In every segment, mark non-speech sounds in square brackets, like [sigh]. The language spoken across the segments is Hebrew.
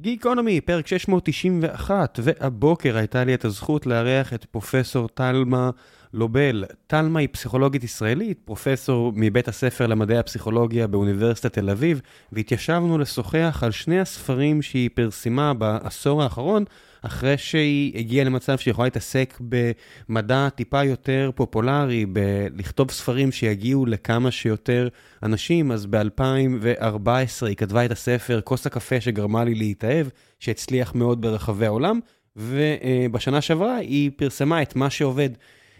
גיקונומי, פרק 691, והבוקר הייתה לי את הזכות לארח את פרופסור טלמה לובל. טלמה היא פסיכולוגית ישראלית, פרופסור מבית הספר למדעי הפסיכולוגיה באוניברסיטת תל אביב, והתיישבנו לשוחח על שני הספרים שהיא פרסמה בעשור האחרון, אחרי שהיא הגיעה למצב שהיא יכולה להתעסק במדע טיפה יותר פופולרי, בלכתוב ספרים שיגיעו לכמה שיותר אנשים, אז ב-2014 היא כתבה את הספר כוס הקפה שגרמה לי להתאהב, שהצליח מאוד ברחבי העולם, ובשנה שעברה היא פרסמה את מה שעובד.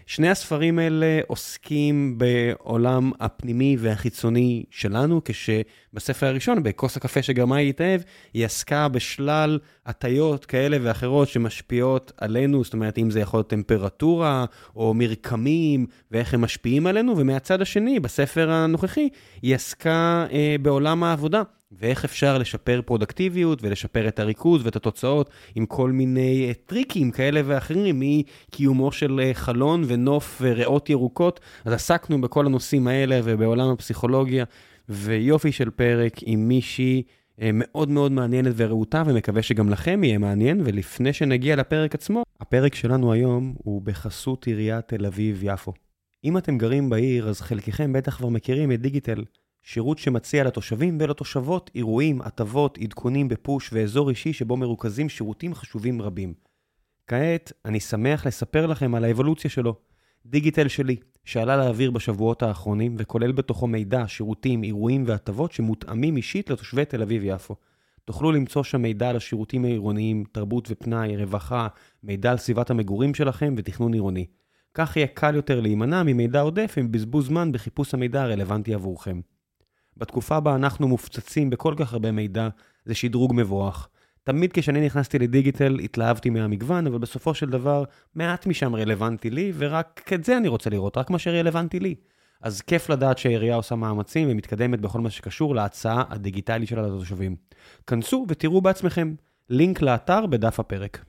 שני הספרים האלה עוסקים בעולם הפנימי והחיצוני שלנו, כשבספר הראשון, בכוס הקפה שגרמה להתאהב, היא עסקה בשלל הטיות כאלה ואחרות שמשפיעות עלינו, זאת אומרת, אם זה יכול להיות טמפרטורה, או מרקמים, ואיך הם משפיעים עלינו, ומהצד השני, בספר הנוכחי, היא עסקה אה, בעולם העבודה. ואיך אפשר לשפר פרודקטיביות ולשפר את הריכוז ואת התוצאות עם כל מיני uh, טריקים כאלה ואחרים, מקיומו של uh, חלון ונוף וריאות ירוקות. אז עסקנו בכל הנושאים האלה ובעולם הפסיכולוגיה, ויופי של פרק עם מישהי uh, מאוד מאוד מעניינת ורהוטה, ומקווה שגם לכם יהיה מעניין. ולפני שנגיע לפרק עצמו, הפרק שלנו היום הוא בחסות עיריית תל אביב-יפו. אם אתם גרים בעיר, אז חלקכם בטח כבר מכירים את דיגיטל. שירות שמציע לתושבים ולתושבות אירועים, הטבות, עדכונים בפוש ואזור אישי שבו מרוכזים שירותים חשובים רבים. כעת, אני שמח לספר לכם על האבולוציה שלו. דיגיטל שלי, שעלה לאוויר בשבועות האחרונים וכולל בתוכו מידע, שירותים, אירועים והטבות שמותאמים אישית לתושבי תל אביב-יפו. תוכלו למצוא שם מידע על השירותים העירוניים, תרבות ופנאי, רווחה, מידע על סביבת המגורים שלכם ותכנון עירוני. כך יהיה קל יותר להימנע ממידע עודף ובזבוז זמן בחיפוש המידע הרלוונטי עבורכם. בתקופה בה אנחנו מופצצים בכל כך הרבה מידע, זה שדרוג מבורך. תמיד כשאני נכנסתי לדיגיטל התלהבתי מהמגוון, אבל בסופו של דבר מעט משם רלוונטי לי, ורק את זה אני רוצה לראות, רק מה שרלוונטי לי. אז כיף לדעת שהעירייה עושה מאמצים ומתקדמת בכל מה שקשור להצעה הדיגיטלית שלה לתושבים. כנסו ותראו בעצמכם. לינק לאתר בדף הפרק.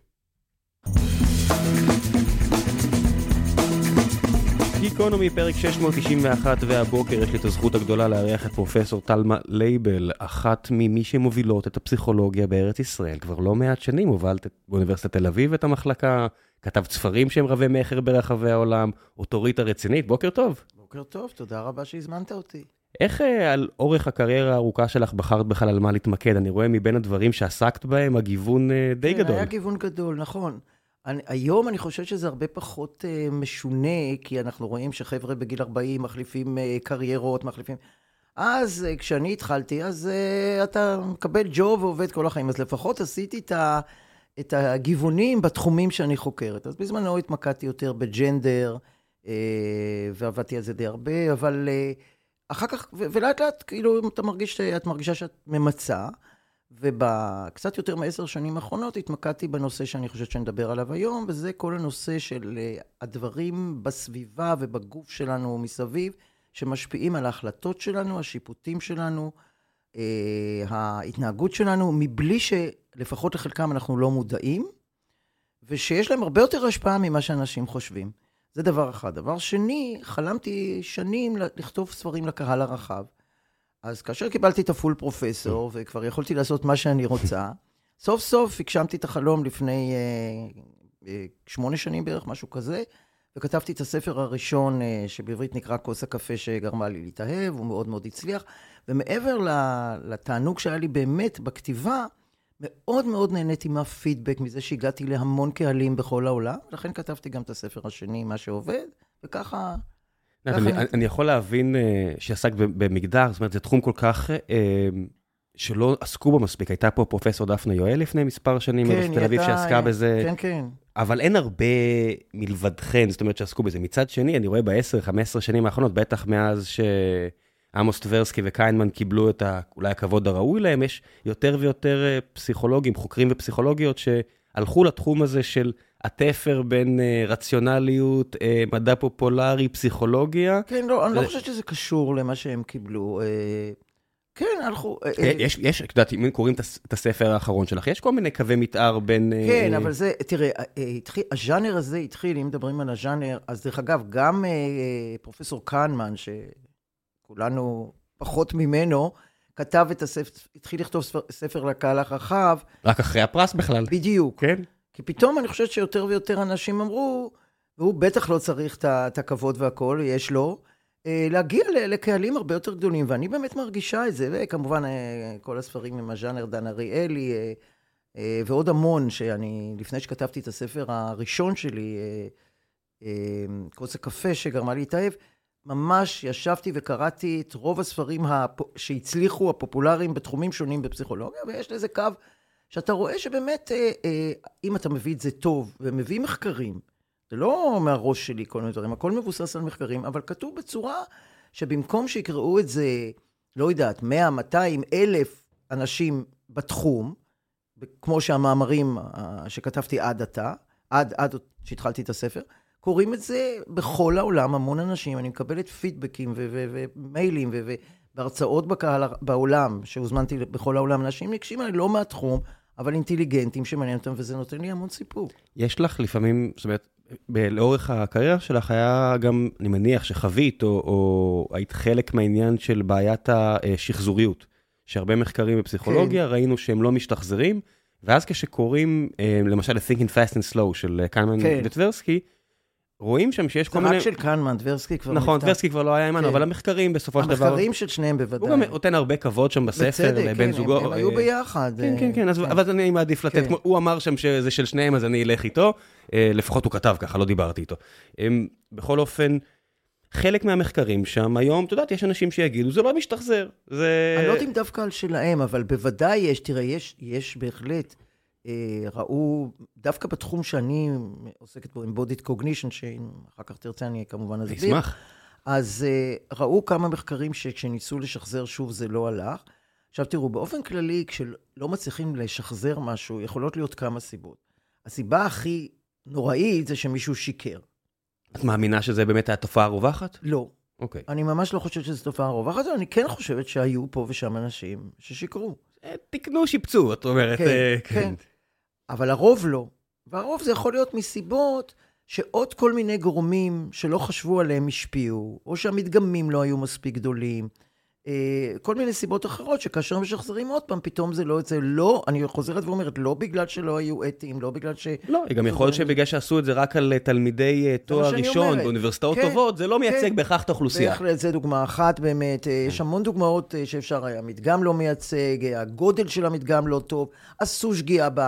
גיקונומי, פרק 691, והבוקר יש לי את הזכות הגדולה לארח את פרופסור תלמה לובל, אחת ממי שמובילות את הפסיכולוגיה בארץ ישראל. כבר לא מעט שנים הובלת באוניברסיטת תל אביב את המחלקה, כתבת ספרים שהם רבי מכר ברחבי העולם, אוטוריטה רצינית, בוקר טוב. בוקר טוב, תודה רבה שהזמנת אותי. איך אה, על אורך הקריירה הארוכה שלך בחרת בכלל על מה להתמקד? אני רואה מבין הדברים שעסקת בהם, הגיוון אה, די כן, גדול. היה גיוון גדול, נכון. אני, היום אני חושב שזה הרבה פחות uh, משונה, כי אנחנו רואים שחבר'ה בגיל 40 מחליפים uh, קריירות, מחליפים... אז uh, כשאני התחלתי, אז uh, אתה מקבל ג'וב ועובד כל החיים. אז לפחות עשיתי את, ה, את הגיוונים בתחומים שאני חוקרת. אז בזמנו התמקדתי יותר בג'נדר, uh, ועבדתי על זה די הרבה, אבל uh, אחר כך, ולאט לאט, כאילו, אתה מרגיש, את מרגישה שאת ממצה. ובקצת יותר מעשר שנים האחרונות התמקדתי בנושא שאני חושבת שאני אדבר עליו היום, וזה כל הנושא של אה, הדברים בסביבה ובגוף שלנו מסביב, שמשפיעים על ההחלטות שלנו, השיפוטים שלנו, אה, ההתנהגות שלנו, מבלי שלפחות לחלקם אנחנו לא מודעים, ושיש להם הרבה יותר השפעה ממה שאנשים חושבים. זה דבר אחד. דבר שני, חלמתי שנים לכתוב ספרים לקהל הרחב. אז כאשר קיבלתי את הפול פרופסור, וכבר יכולתי לעשות מה שאני רוצה, סוף סוף הגשמתי את החלום לפני אה, אה, שמונה שנים בערך, משהו כזה, וכתבתי את הספר הראשון, אה, שבעברית נקרא כוס הקפה שגרמה לי להתאהב, הוא מאוד מאוד הצליח. ומעבר לתענוג שהיה לי באמת בכתיבה, מאוד מאוד נהניתי מהפידבק, מזה שהגעתי להמון קהלים בכל העולם, ולכן כתבתי גם את הספר השני, מה שעובד, וככה... אני, אני יכול להבין אה, שעסק במגדר, זאת אומרת, זה תחום כל כך אה, שלא עסקו בו מספיק. הייתה פה פרופסור דפנה יואל לפני מספר שנים, כן, תל אביב, שעסקה בזה. כן, כן. אבל אין הרבה מלבדכן, זאת אומרת, שעסקו בזה. מצד שני, אני רואה ב-10-15 שנים האחרונות, בטח מאז שעמוס טברסקי וקיינמן קיבלו את ה, אולי הכבוד הראוי להם, יש יותר ויותר אה, פסיכולוגים, חוקרים ופסיכולוגיות, שהלכו לתחום הזה של התפר בין uh, רציונליות, uh, מדע פופולרי, פסיכולוגיה. כן, לא, אני לא חושבת שזה קשור למה שהם קיבלו. Uh, כן, הלכו... יש, יש, את יודעת, אם קוראים את הספר האחרון שלך, יש כל מיני קווי מתאר בין... כן, אבל זה, תראה, הז'אנר הזה התחיל, אם מדברים על הז'אנר, אז דרך אגב, גם פרופסור קהנמן, שכולנו פחות ממנו, כתב את הספר, התחיל לכתוב ספר, ספר לקהל הרחב. רק אחרי הפרס בכלל. בדיוק. כן. כי פתאום אני חושבת שיותר ויותר אנשים אמרו, והוא בטח לא צריך את הכבוד והכול, יש לו, אה, להגיע לקהלים הרבה יותר גדולים, ואני באמת מרגישה את זה, וכמובן אה, כל הספרים עם הז'אנר דן אריאלי, אה, ועוד המון, שאני, לפני שכתבתי את הספר הראשון שלי, כוס הקפה שגרמה לי להתאהב, ממש ישבתי וקראתי את רוב הספרים הפ... שהצליחו, הפופולריים, בתחומים שונים בפסיכולוגיה, ויש לזה קו שאתה רואה שבאמת, אם אתה מביא את זה טוב, ומביא מחקרים, זה לא מהראש שלי כל מיני דברים, הכל מבוסס על מחקרים, אבל כתוב בצורה שבמקום שיקראו את זה, לא יודעת, 100, 200, אלף אנשים בתחום, כמו שהמאמרים שכתבתי עד עתה, עד, עד שהתחלתי את הספר, קוראים את זה בכל העולם, המון אנשים, אני מקבלת פידבקים ומיילים והרצאות בקהל בעולם, שהוזמנתי בכל העולם, אנשים ניגשים עליי לא מהתחום, אבל אינטליגנטים שמעניין אותם, וזה נותן לי המון סיפור. יש לך לפעמים, זאת אומרת, לאורך הקריירה שלך היה גם, אני מניח שחווית, או, או היית חלק מהעניין של בעיית השחזוריות. שהרבה מחקרים בפסיכולוגיה, כן. ראינו שהם לא משתחזרים, ואז כשקוראים, אה, למשל, ה-Thinking Fast and Slow של אה, קנמן כן. וטברסקי, רואים שם שיש כל מיני... זה רק של קנמן, טברסקי כבר נכון, טברסקי כבר לא היה עמנו, כן. אבל המחקרים בסופו של דבר... המחקרים של שניהם בוודאי. הוא גם נותן הרבה כבוד שם בספר, לבן זוגו. כן, הם היו ביחד. כן, כן, כן, אז אני מעדיף לתת, הוא אמר שם שזה של שניהם, אז אני אלך איתו. לפחות הוא כתב ככה, לא דיברתי איתו. בכל אופן, חלק מהמחקרים שם, היום, את יודעת, יש אנשים שיגידו, זה לא משתחזר. זה... אני לא יודעת אם דווקא על שלהם, אבל בוודאי יש, תראה, יש, יש בהחלט... אה, ראו, דווקא בתחום שאני עוסקת בו, embodied cognition, שאם אחר כך תרצה אני כמובן אסביר. אני אשמח. אז uh, ראו כמה מחקרים שכשניסו לשחזר שוב זה לא הלך. עכשיו תראו, באופן כללי, כשלא מצליחים לשחזר משהו, יכולות להיות כמה סיבות. הסיבה הכי נוראית זה שמישהו שיקר. את מאמינה שזה באמת התופעה הרווחת? לא. אוקיי. אני ממש לא חושבת שזו תופעה רווחת, אבל אני כן חושבת שהיו פה ושם אנשים ששיקרו. אה, תקנו, שיפצו, את אומרת. כן, כן. כן. אבל הרוב לא. והרוב זה יכול להיות מסיבות שעוד כל מיני גורמים שלא חשבו עליהם השפיעו, או שהמדגמים לא היו מספיק גדולים. אה, כל מיני סיבות אחרות, שכאשר משחזרים עוד פעם, פתאום זה לא יוצא. לא, אני חוזרת ואומרת, לא בגלל שלא היו אתיים, לא בגלל ש... לא, גם יכול להיות שבגלל שעשו את זה רק על תלמידי אה, תואר ראשון באוניברסיטאות כן, טובות, זה לא מייצג כן, בהכרח את האוכלוסייה. בהחלט, זו דוגמה אחת באמת. אה, יש המון דוגמאות שאפשר היה. המדגם לא מייצג, הגודל של המדגם לא טוב, עשו שגיאה ב...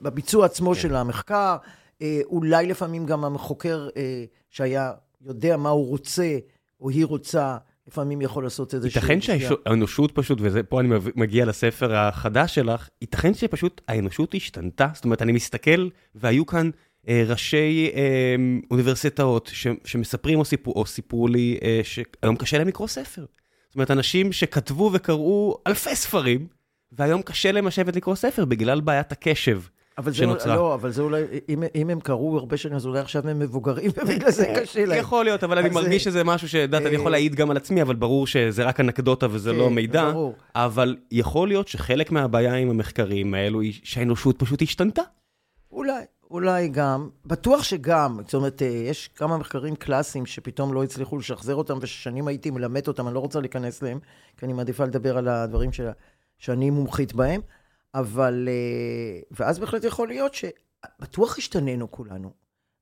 בביצוע עצמו כן. של המחקר, אה, אולי לפעמים גם המחוקר אה, שהיה יודע מה הוא רוצה, או היא רוצה, לפעמים יכול לעשות איזה שהוא... ייתכן שהאנושות פשוט, ופה אני מגיע לספר החדש שלך, ייתכן שפשוט האנושות השתנתה? זאת אומרת, אני מסתכל, והיו כאן אה, ראשי אה, אוניברסיטאות ש, שמספרים או, סיפור, או סיפרו לי אה, שהיום קשה להם לקרוא ספר. זאת אומרת, אנשים שכתבו וקראו אלפי ספרים, והיום קשה להם לשבת לקרוא ספר בגלל בעיית הקשב. אבל זה שנוצרה. לא, אבל זה אולי, אם, אם הם קראו הרבה שנים, אז אולי עכשיו הם מבוגרים, [laughs] ובגלל זה קשה להם. יכול להיות, אבל אני מרגיש שזה משהו שדעת, אני יכול להעיד גם על עצמי, אבל ברור שזה רק אנקדוטה וזה לא כן, מידע. ברור. אבל יכול להיות שחלק מהבעיה עם המחקרים האלו היא שהאנושות פשוט השתנתה. אולי, אולי גם. בטוח שגם. זאת אומרת, אה, יש כמה מחקרים קלאסיים שפתאום לא הצליחו לשחזר אותם, וששנים הייתי מלמד אותם, אני לא רוצה להיכנס להם, כי אני מעדיפה לדבר על הדברים שלה. שאני מומחית בהם, אבל... אה, ואז בהחלט יכול להיות שבטוח השתננו כולנו.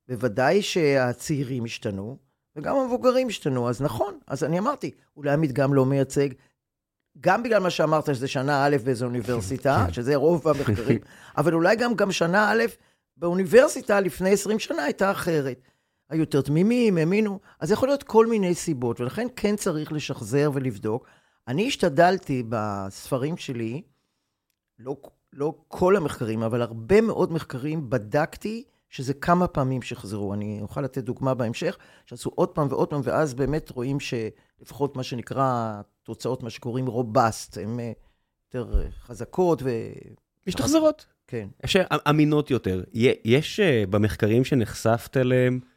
בוודאי שהצעירים השתנו, וגם המבוגרים השתנו, אז נכון, אז אני אמרתי, אולי המדגם לא מייצג, גם בגלל מה שאמרת, שזה שנה א' באיזו אוניברסיטה, כן. שזה רוב המחקרים, [laughs] אבל אולי גם, גם שנה א' באוניברסיטה לפני 20 שנה הייתה אחרת. היו יותר תמימים, האמינו, אז יכול להיות כל מיני סיבות, ולכן כן צריך לשחזר ולבדוק. אני השתדלתי בספרים שלי, לא, לא כל המחקרים, אבל הרבה מאוד מחקרים, בדקתי שזה כמה פעמים שחזרו. אני אוכל לתת דוגמה בהמשך, שעשו עוד פעם ועוד פעם, ואז באמת רואים שלפחות מה שנקרא, תוצאות, מה שקוראים רובסט, הן אה, יותר חזקות ו... משתחזרות. כן. יש אמינות יותר. יש אה, במחקרים שנחשפת אליהם, אה,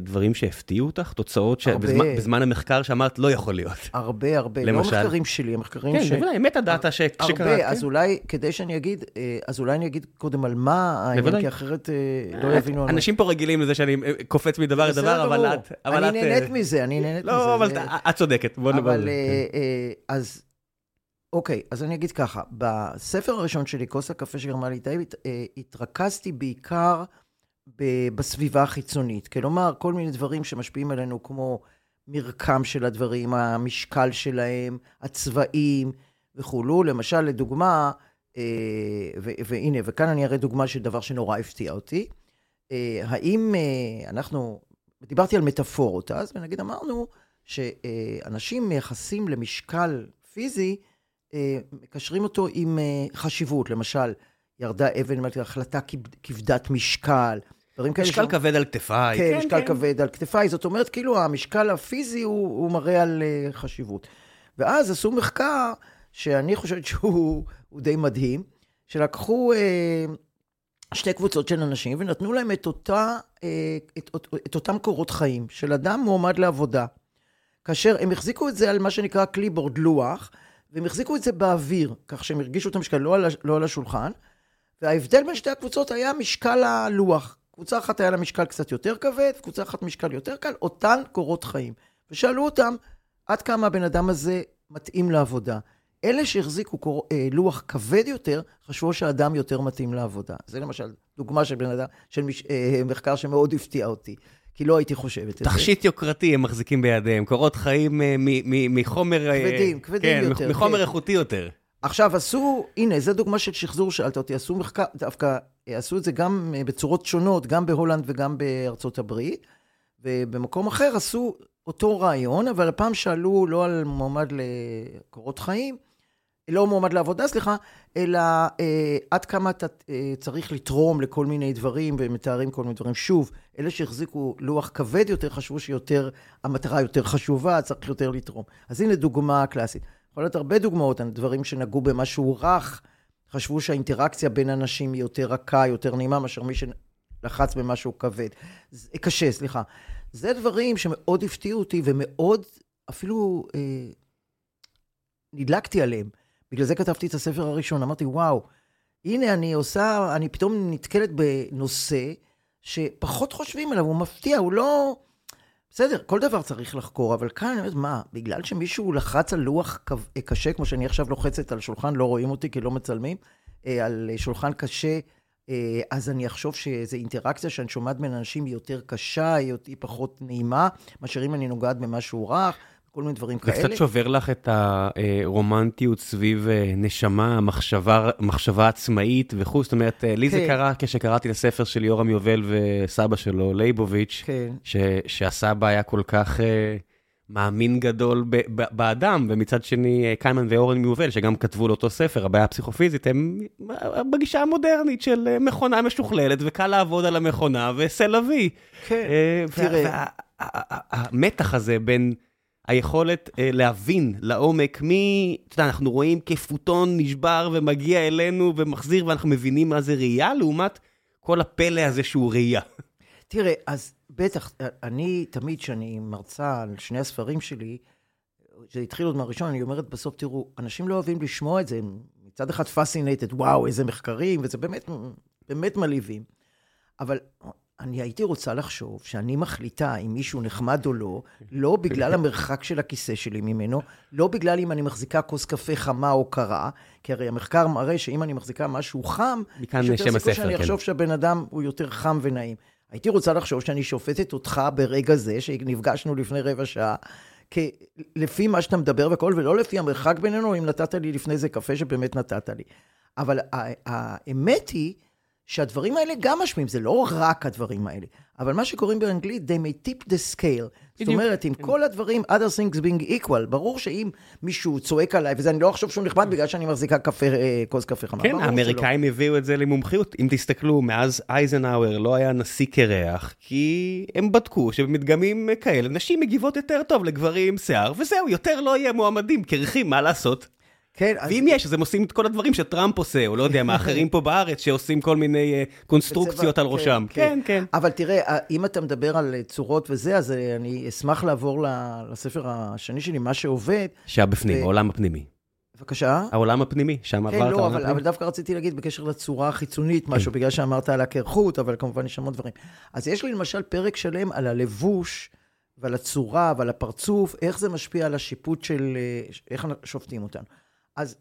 דברים שהפתיעו אותך? תוצאות הרבה. שבזמן המחקר שאמרת לא יכול להיות. הרבה, הרבה. למשל? לא מחקרים שלי, המחקרים כן, ש... בוודאי, מטה דאטה ש- שקראת. הרבה, אז כן. אולי, כדי שאני אגיד, אה, אז אולי אני אגיד קודם על מה העניין, בוודאי. כי אחרת אה, לא יבינו על מה. אנשים פה רגילים לזה שאני אה, קופץ מדבר לדבר, אבל. את... אבל אני את, אה, נהנית מזה, אני נהנית מזה. לא, אבל זה- את- צודקת. בוא נדבר על אבל. אה, אה, אז, אוקיי, אז אני אגיד ככה, בספר הראשון שלי, כוס הקפה שגרמה לי אה, התרכזתי בעיקר בסביבה החיצונית. כלומר, כל מיני דברים שמשפיעים עלינו, כמו מרקם של הדברים, המשקל שלהם, הצבעים וכולו. למשל, לדוגמה, אה, והנה, וכאן אני אראה דוגמה של דבר שנורא הפתיע אותי. אה, האם אה, אנחנו, דיברתי על מטאפורות אז, ונגיד אמרנו שאנשים מייחסים למשקל פיזי, מקשרים אותו עם חשיבות. למשל, ירדה אבן, החלטה כבד- כבדת משקל, דברים כאלה. משקל כבד על כתפיי. כן, משקל כבד על כתפיי. זאת אומרת, כאילו, המשקל הפיזי הוא, מראה על uh, חשיבות. ואז עשו מחקר, שאני חושבת שהוא הוא די מדהים, שלקחו uh, שתי קבוצות של אנשים ונתנו להם את, אותה, uh, את, את, את אותם קורות חיים של אדם מועמד לעבודה. כאשר הם החזיקו את זה על מה שנקרא קליבורד, לוח, והם החזיקו את זה באוויר, כך שהם הרגישו את המשקל לא על, לא על השולחן, וההבדל בין שתי הקבוצות היה משקל הלוח. קבוצה אחת היה לה משקל קצת יותר כבד, קבוצה אחת משקל יותר קל, אותן קורות חיים. ושאלו אותם, עד כמה הבן אדם הזה מתאים לעבודה. אלה שהחזיקו קור... אה, לוח כבד יותר, חשבו שהאדם יותר מתאים לעבודה. זה למשל דוגמה של בן אדם, של מש... אה, מחקר שמאוד הפתיע אותי, כי לא הייתי חושבת את זה. תכשיט יוקרתי הם מחזיקים בידיהם, קורות חיים אה, מחומר... כבדים, כבדים כן, יותר, מחומר כן. איכותי יותר. עכשיו עשו, הנה, זו דוגמה של שחזור, שאלת אותי, עשו מחקר, דווקא עשו את זה גם אה, בצורות שונות, גם בהולנד וגם בארצות הברית, ובמקום אחר עשו אותו רעיון, אבל הפעם שאלו לא על מועמד לקורות חיים, לא מועמד לעבודה, סליחה, אלא אה, עד כמה אתה אה, צריך לתרום לכל מיני דברים, ומתארים כל מיני דברים. שוב, אלה שהחזיקו לוח כבד יותר, חשבו שיותר, המטרה יותר חשובה, צריך יותר לתרום. אז הנה דוגמה קלאסית. יכול להיות הרבה דוגמאות, דברים שנגעו במשהו רך, חשבו שהאינטראקציה בין אנשים היא יותר רכה, יותר נעימה, מאשר מי שלחץ במשהו כבד. קשה, סליחה. זה דברים שמאוד הפתיעו אותי ומאוד אפילו אה, נדלקתי עליהם. בגלל זה כתבתי את הספר הראשון, אמרתי, וואו, הנה אני עושה, אני פתאום נתקלת בנושא שפחות חושבים עליו, הוא מפתיע, הוא לא... בסדר, כל דבר צריך לחקור, אבל כאן מה, בגלל שמישהו לחץ על לוח קו- קשה, כמו שאני עכשיו לוחצת על שולחן, לא רואים אותי כי לא מצלמים, אה, על שולחן קשה, אה, אז אני אחשוב שאיזו אינטראקציה שאני שומעת בין אנשים היא יותר קשה, היא פחות נעימה, מאשר אם אני נוגעת במשהו רך, כל מיני דברים זה כאלה. קצת שובר לך את הרומנטיות סביב אה, נשמה, מחשבה, מחשבה עצמאית וכו', זאת אומרת, אה, לי זה כן. קרה כשקראתי את הספר של יורם יובל וסבא שלו, לייבוביץ', כן. ש, שהסבא היה כל כך אה, מאמין גדול ב, ב, באדם, ומצד שני קיימן ואורן יובל, שגם כתבו לאותו ספר, הבעיה הפסיכופיזית, הם בגישה המודרנית של מכונה משוכללת, וקל לעבוד על המכונה, וסלווי. כן. אה, תראה. והמתח הזה בין היכולת אה, להבין לעומק מי, אתה יודע, אנחנו רואים כפוטון נשבר ומגיע אלינו ומחזיר, ואנחנו מבינים מה זה ראייה, לעומת כל הפלא הזה שהוא ראייה. תראה, אז בטח, אני תמיד, כשאני מרצה על שני הספרים שלי, זה התחיל עוד מהראשון, אני אומרת בסוף, תראו, אנשים לא אוהבים לשמוע את זה, הם מצד אחד פסינטד, וואו, איזה מחקרים, וזה באמת, באמת מלהיבים. אבל אני הייתי רוצה לחשוב שאני מחליטה אם מישהו נחמד או לא, לא בגלל [laughs] המרחק של הכיסא שלי ממנו, לא בגלל אם אני מחזיקה כוס קפה חמה או קרה, כי הרי המחקר מראה שאם אני מחזיקה משהו חם, מכאן יש יותר סיכוי שאני כן. אחשוב שהבן אדם הוא יותר חם ונעים. הייתי רוצה לחשוב שאני שופטת אותך ברגע זה, שנפגשנו לפני רבע שעה, כי לפי מה שאתה מדבר והכל, ולא לפי המרחק בינינו, אם נתת לי לפני זה קפה שבאמת נתת לי. אבל האמת היא שהדברים האלה גם משפיעים, זה לא רק הדברים האלה, אבל מה שקוראים באנגלית, they may tip the scale. זאת בדיוק. אומרת, עם כל הדברים, other things being equal, ברור שאם מישהו צועק עליי, וזה אני לא אחשוב שהוא נחמד בגלל שאני מחזיקה קפה, אה, כוס קפה חמה. כן, ברור שלא. האמריקאים הביאו את זה למומחיות. אם תסתכלו, מאז אייזנהאואר לא היה נשיא קרח, כי הם בדקו שבמדגמים כאלה נשים מגיבות יותר טוב לגברים עם שיער, וזהו, יותר לא יהיה מועמדים קרחים, מה לעשות? כן, אז... ואם יש, אז הם עושים את כל הדברים שטראמפ עושה, או לא יודע מה, [laughs] אחרים פה בארץ שעושים כל מיני אה, קונסטרוקציות על ראשם. כן, כן. אבל תראה, אם אתה מדבר על צורות וזה, אז אה, אני אשמח לעבור לספר השני שלי, מה שעובד. שהבפנים, ו- העולם הפנימי. בבקשה. העולם הפנימי, שם כן, עברת לא, העולם אבל, הפנימי. אבל דווקא רציתי להגיד בקשר לצורה החיצונית כן. משהו, בגלל שאמרת על הקרחות, אבל כמובן יש המון דברים. אז יש לי למשל פרק שלם על הלבוש ועל הצורה ועל הפרצוף, איך זה משפיע על השיפוט של, אה, איך שופטים אותנו. אז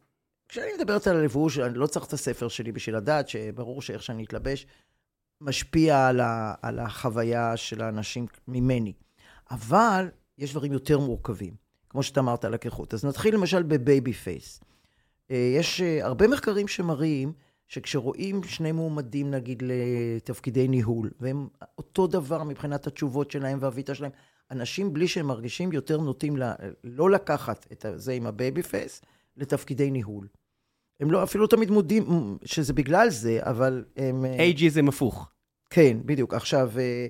כשאני מדברת על הלבוש, אני לא צריך את הספר שלי בשביל לדעת שברור שאיך שאני אתלבש משפיע על, ה, על החוויה של האנשים ממני. אבל יש דברים יותר מורכבים, כמו שאתה אמרת על הקרחות. אז נתחיל למשל ב baby face. אה, יש אה, הרבה מחקרים שמראים שכשרואים שני מועמדים, נגיד, לתפקידי ניהול, והם אותו דבר מבחינת התשובות שלהם וה vita שלהם, אנשים בלי שהם מרגישים יותר נוטים לא לקחת את זה עם ה baby face לתפקידי ניהול. הם לא, אפילו תמיד מודים שזה בגלל זה, אבל הם... אה, ageism הפוך. כן, בדיוק. עכשיו, אה,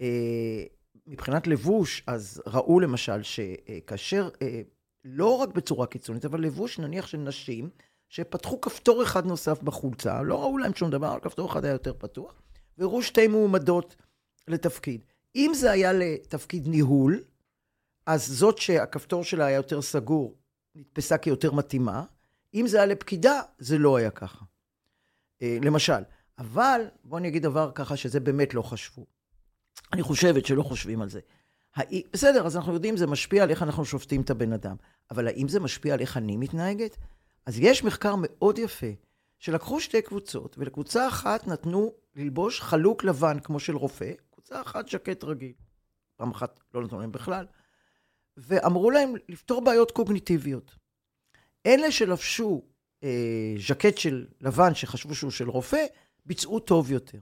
אה, מבחינת לבוש, אז ראו למשל שכאשר, אה, לא רק בצורה קיצונית, אבל לבוש נניח של נשים, שפתחו כפתור אחד נוסף בחולצה, לא ראו להם שום דבר, כפתור אחד היה יותר פתוח, והראו שתי מועמדות לתפקיד. אם זה היה לתפקיד ניהול, אז זאת שהכפתור שלה היה יותר סגור, נתפסה כיותר מתאימה. אם זה היה לפקידה, זה לא היה ככה. אה, למשל, אבל בואו אני אגיד דבר ככה שזה באמת לא חשבו. אני חושבת שלא חושבים על זה. האי, בסדר, אז אנחנו יודעים, זה משפיע על איך אנחנו שופטים את הבן אדם. אבל האם זה משפיע על איך אני מתנהגת? אז יש מחקר מאוד יפה, שלקחו שתי קבוצות, ולקבוצה אחת נתנו ללבוש חלוק לבן כמו של רופא, קבוצה אחת ז'קט רגיל. פעם אחת לא נתנו להם בכלל. ואמרו להם לפתור בעיות קוגניטיביות. אלה שלבשו אה, ז'קט של לבן שחשבו שהוא של רופא, ביצעו טוב יותר.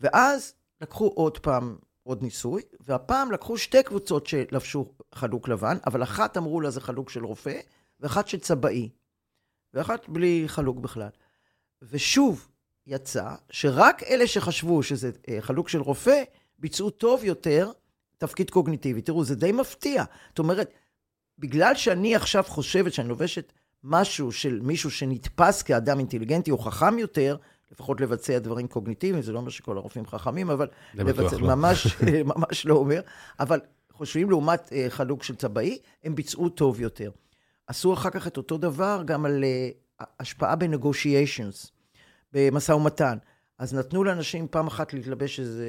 ואז לקחו עוד פעם עוד ניסוי, והפעם לקחו שתי קבוצות שלבשו חלוק לבן, אבל אחת אמרו לה זה חלוק של רופא, ואחת של צבעי, ואחת בלי חלוק בכלל. ושוב, יצא שרק אלה שחשבו שזה אה, חלוק של רופא, ביצעו טוב יותר תפקיד קוגניטיבי. תראו, זה די מפתיע. זאת אומרת, בגלל שאני עכשיו חושבת שאני לובשת משהו של מישהו שנתפס כאדם אינטליגנטי או חכם יותר, לפחות לבצע דברים קוגניטיביים, זה לא אומר שכל הרופאים חכמים, אבל... זה בטוח לבצע, לא. ממש, [laughs] ממש לא אומר, אבל חושבים לעומת אה, חלוק של צבעי, הם ביצעו טוב יותר. עשו אחר כך את אותו דבר גם על אה, השפעה ב negotiations, במשא ומתן. אז נתנו לאנשים פעם אחת להתלבש איזה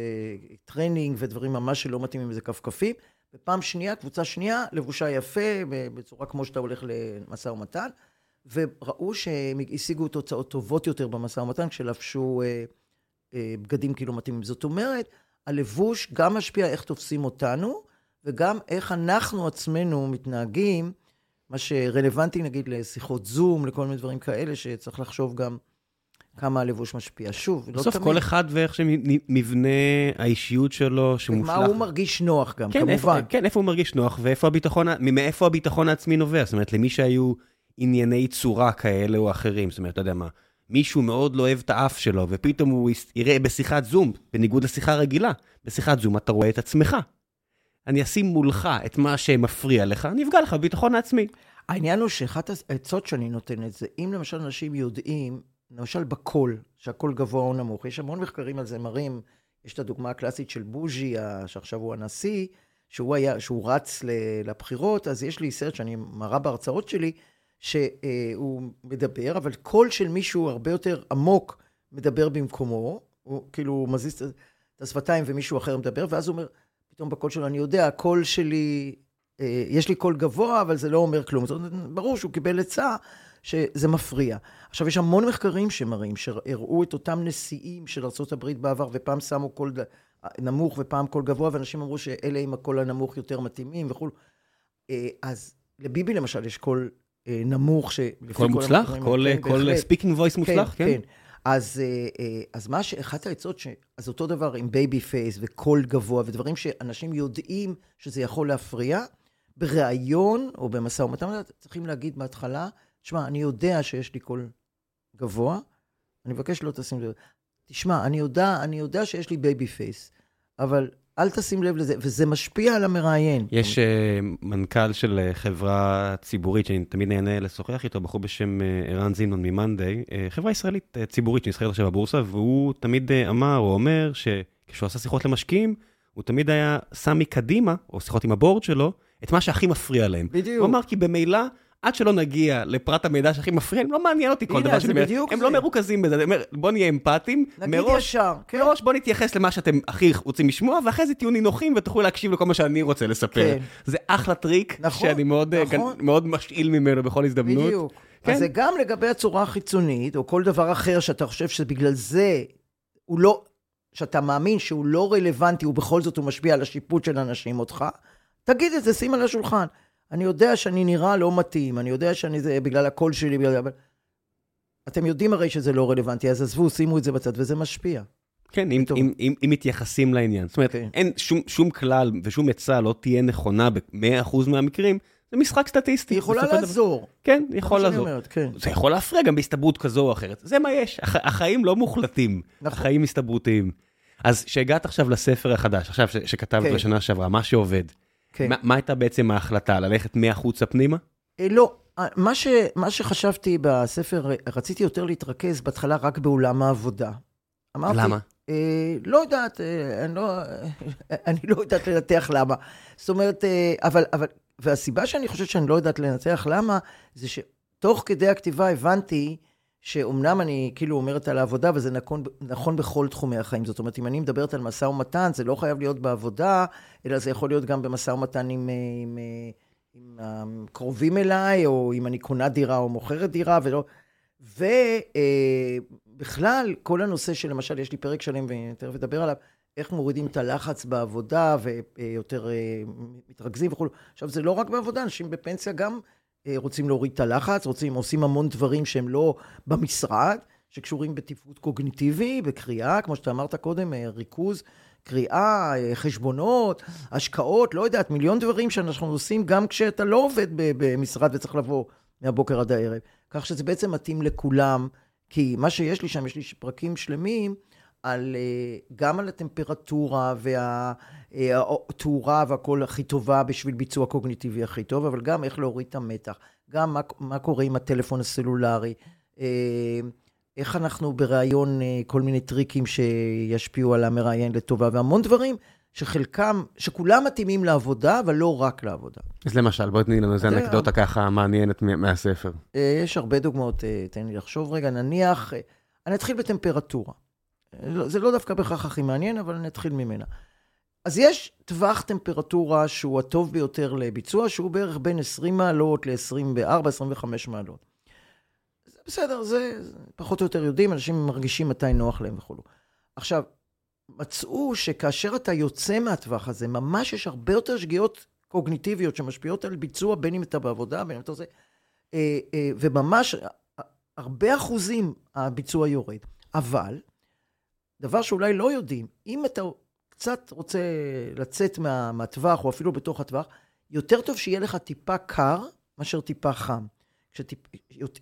טרנינג ודברים ממש שלא מתאימים איזה כפכפים, ופעם שנייה, קבוצה שנייה, לבושה יפה, בצורה כמו שאתה הולך למשא ומתן, וראו שהם השיגו תוצאות טובות יותר במשא ומתן כשלבשו אה, אה, בגדים כאילו מתאימים. זאת אומרת, הלבוש גם משפיע איך תופסים אותנו, וגם איך אנחנו עצמנו מתנהגים, מה שרלוונטי נגיד לשיחות זום, לכל מיני דברים כאלה, שצריך לחשוב גם כמה הלבוש משפיע. שוב, לא בסוף תמיד. כל אחד ואיך שמבנה האישיות שלו, שמושלך. מה הוא מרגיש נוח גם, כן, איפה, כמובן. כן, איפה הוא מרגיש נוח, ואיפה הביטחון, מאיפה הביטחון העצמי נובע. זאת אומרת, למי שהיו ענייני צורה כאלה או אחרים, זאת אומרת, אתה יודע מה, מישהו מאוד לא אוהב את האף שלו, ופתאום הוא יראה בשיחת זום, בניגוד לשיחה רגילה, בשיחת זום אתה רואה את עצמך. אני אשים מולך את מה שמפריע לך, אני אפגע לך בביטחון העצמי. העניין הוא שאחת העצות שאני נותנת זה, אם למשל אנשים יודעים, למשל בקול, שהקול גבוה או נמוך, יש המון מחקרים על זה מראים, יש את הדוגמה הקלאסית של בוז'י, שעכשיו הוא הנשיא, שהוא, היה, שהוא רץ לבחירות, אז יש לי סרט שאני מראה בהרצאות שלי, שהוא מדבר, אבל קול של מישהו הרבה יותר עמוק מדבר במקומו, הוא כאילו מזיז את השפתיים ומישהו אחר מדבר, ואז הוא אומר, פתאום בקול שלו, אני יודע, הקול שלי, אה, יש לי קול גבוה, אבל זה לא אומר כלום. זאת אומרת, ברור שהוא קיבל עצה שזה מפריע. עכשיו, יש המון מחקרים שמראים, שהראו את אותם נשיאים של ארה"ב בעבר, ופעם שמו קול נמוך ופעם קול גבוה, ואנשים אמרו שאלה עם הקול הנמוך יותר מתאימים וכו'. אה, אז לביבי למשל יש קול אה, נמוך, שלפי קול מוצלח? קול כן. speaking voice מוצלח? כן. כן. אז, אה, אז מה ש... אחת העצות, ש... אז אותו דבר עם baby face וקול גבוה ודברים שאנשים יודעים שזה יכול להפריע, בריאיון או במשא ומתן, צריכים להגיד בהתחלה, תשמע, אני יודע שיש לי קול גבוה, אני מבקש לא תשים לב. תשמע, אני יודע, אני יודע שיש לי baby face, אבל אל תשים לב לזה, וזה משפיע על המראיין. יש uh, מנכ"ל של uh, חברה ציבורית שאני תמיד נהנה לשוחח איתו, בחור בשם uh, ערן זינון ממאנדיי, uh, חברה ישראלית uh, ציבורית שנסחרת עכשיו בבורסה, והוא תמיד uh, אמר או אומר שכשהוא עשה שיחות למשקיעים, הוא תמיד היה שם מקדימה, או שיחות עם ה board שלו, את מה שהכי מפריע להם. בדיוק. הוא אמר כי במילא... עד שלא נגיע לפרט המידע שהכי מפריע, לא מעניין אותי כל דבר שאני... בדיוק הם. לא מרוכזים בזה, אני אומר, בוא נהיה אמפתיים. נגיד ישר, כן. מראש בוא נתייחס למה שאתם הכי רוצים לשמוע, ואחרי זה תהיו נינוחים ותוכלו להקשיב לכל מה שאני רוצה לספר. כן. זה אחלה טריק, נכון, שאני מאוד, אה, נכון. מאוד משאיל ממנו בכל הזדמנות. בדיוק. כן. אז זה גם לגבי הצורה החיצונית, או כל דבר אחר שאתה חושב שבגלל זה הוא לא, שאתה מאמין שהוא לא רלוונטי, ובכל זאת הוא משפיע על השיפוט של אנשים אותך, תגיד את זה, שים על השולחן. אני יודע שאני נראה לא מתאים, אני יודע שאני זה בגלל הקול שלי, בגלל... אבל... אתם יודעים הרי שזה לא רלוונטי, אז עזבו, שימו את זה בצד, וזה משפיע. כן, אם. אם, אם, אם מתייחסים לעניין. זאת אומרת, כן. אין שום, שום כלל ושום עצה לא תהיה נכונה ב-100% מהמקרים, זה משחק סטטיסטי. היא יכולה של דבר. לעזור. כן, זה יכול מה שאני לעזור. אומרת, כן. זה יכול להפריע גם בהסתברות כזו או אחרת. זה מה יש, הח, החיים לא מוחלטים, נכון. החיים הסתברותיים. אז כשהגעת עכשיו לספר החדש, עכשיו ש, שכתבת כן. בשנה שעברה, מה שעובד, כן. מה, מה הייתה בעצם ההחלטה? ללכת מהחוצה פנימה? אה, לא, אה, מה, ש, מה שחשבתי בספר, אה, רציתי יותר להתרכז בהתחלה רק באולם העבודה. אמרתי, למה? אה, לא יודעת, אה, אני לא, [laughs] אני לא יודעת לנתח למה. זאת אומרת, אה, אבל, אבל, והסיבה שאני חושבת שאני לא יודעת לנתח למה, זה שתוך כדי הכתיבה הבנתי שאומנם אני כאילו אומרת על העבודה, וזה נכון, נכון בכל תחומי החיים. זאת אומרת, אם אני מדברת על משא ומתן, זה לא חייב להיות בעבודה, אלא זה יכול להיות גם במשא ומתן עם, אה, עם, אה, עם הקרובים אליי, או אם אני קונה דירה או מוכרת דירה, ולא... ובכלל, כל הנושא של, למשל, יש לי פרק שלם, ותכף אדבר עליו, איך מורידים את הלחץ בעבודה, ויותר אה, מתרכזים וכו'. עכשיו, זה לא רק בעבודה, אנשים בפנסיה גם אה, רוצים להוריד את הלחץ, רוצים, עושים המון דברים שהם לא במשרד, שקשורים בתפקוד קוגניטיבי, בקריאה, כמו שאתה אמרת קודם, אה, ריכוז, קריאה, אה, חשבונות, השקעות, לא יודעת, מיליון דברים שאנחנו עושים גם כשאתה לא עובד במשרד וצריך לבוא מהבוקר עד הערב. כך שזה בעצם מתאים לכולם, כי מה שיש לי שם, יש לי פרקים שלמים על, אה, גם על הטמפרטורה והתאורה והכל הכי טובה בשביל ביצוע קוגניטיבי הכי טוב, אבל גם איך להוריד את המתח, גם מה, מה קורה עם הטלפון הסלולרי, אה, איך אנחנו בראיון, אה, כל מיני טריקים שישפיעו על המראיין לטובה, והמון דברים שחלקם, שכולם מתאימים לעבודה, אבל לא רק לעבודה. אז למשל, בואי תני לנו איזה. אנקדוטה ככה מעניינת מה- מהספר. אה, יש הרבה דוגמאות, אה, תן לי לחשוב רגע, נניח, אה, אני אתחיל בטמפרטורה. אה, לא- זה לא דווקא בהכרח הכי מעניין, אבל אני אתחיל ממנה. אז יש טווח טמפרטורה שהוא הטוב ביותר לביצוע, שהוא בערך בין 20 מעלות ל-24-25 מעלות. בסדר, זה זה פחות או יותר יודעים, אנשים מרגישים מתי נוח להם וכולו. עכשיו, מצאו שכאשר אתה יוצא מהטווח הזה, ממש יש הרבה יותר שגיאות קוגניטיביות שמשפיעות על ביצוע, בין אם אתה בעבודה, בין אם אתה עושה... אה, אה, וממש אה, הרבה אחוזים הביצוע יורד. אבל, דבר שאולי לא יודעים, אם אתה קצת רוצה לצאת מה, מהטווח, או אפילו בתוך הטווח, יותר טוב שיהיה לך טיפה קר מאשר טיפה חם. כשטיפ,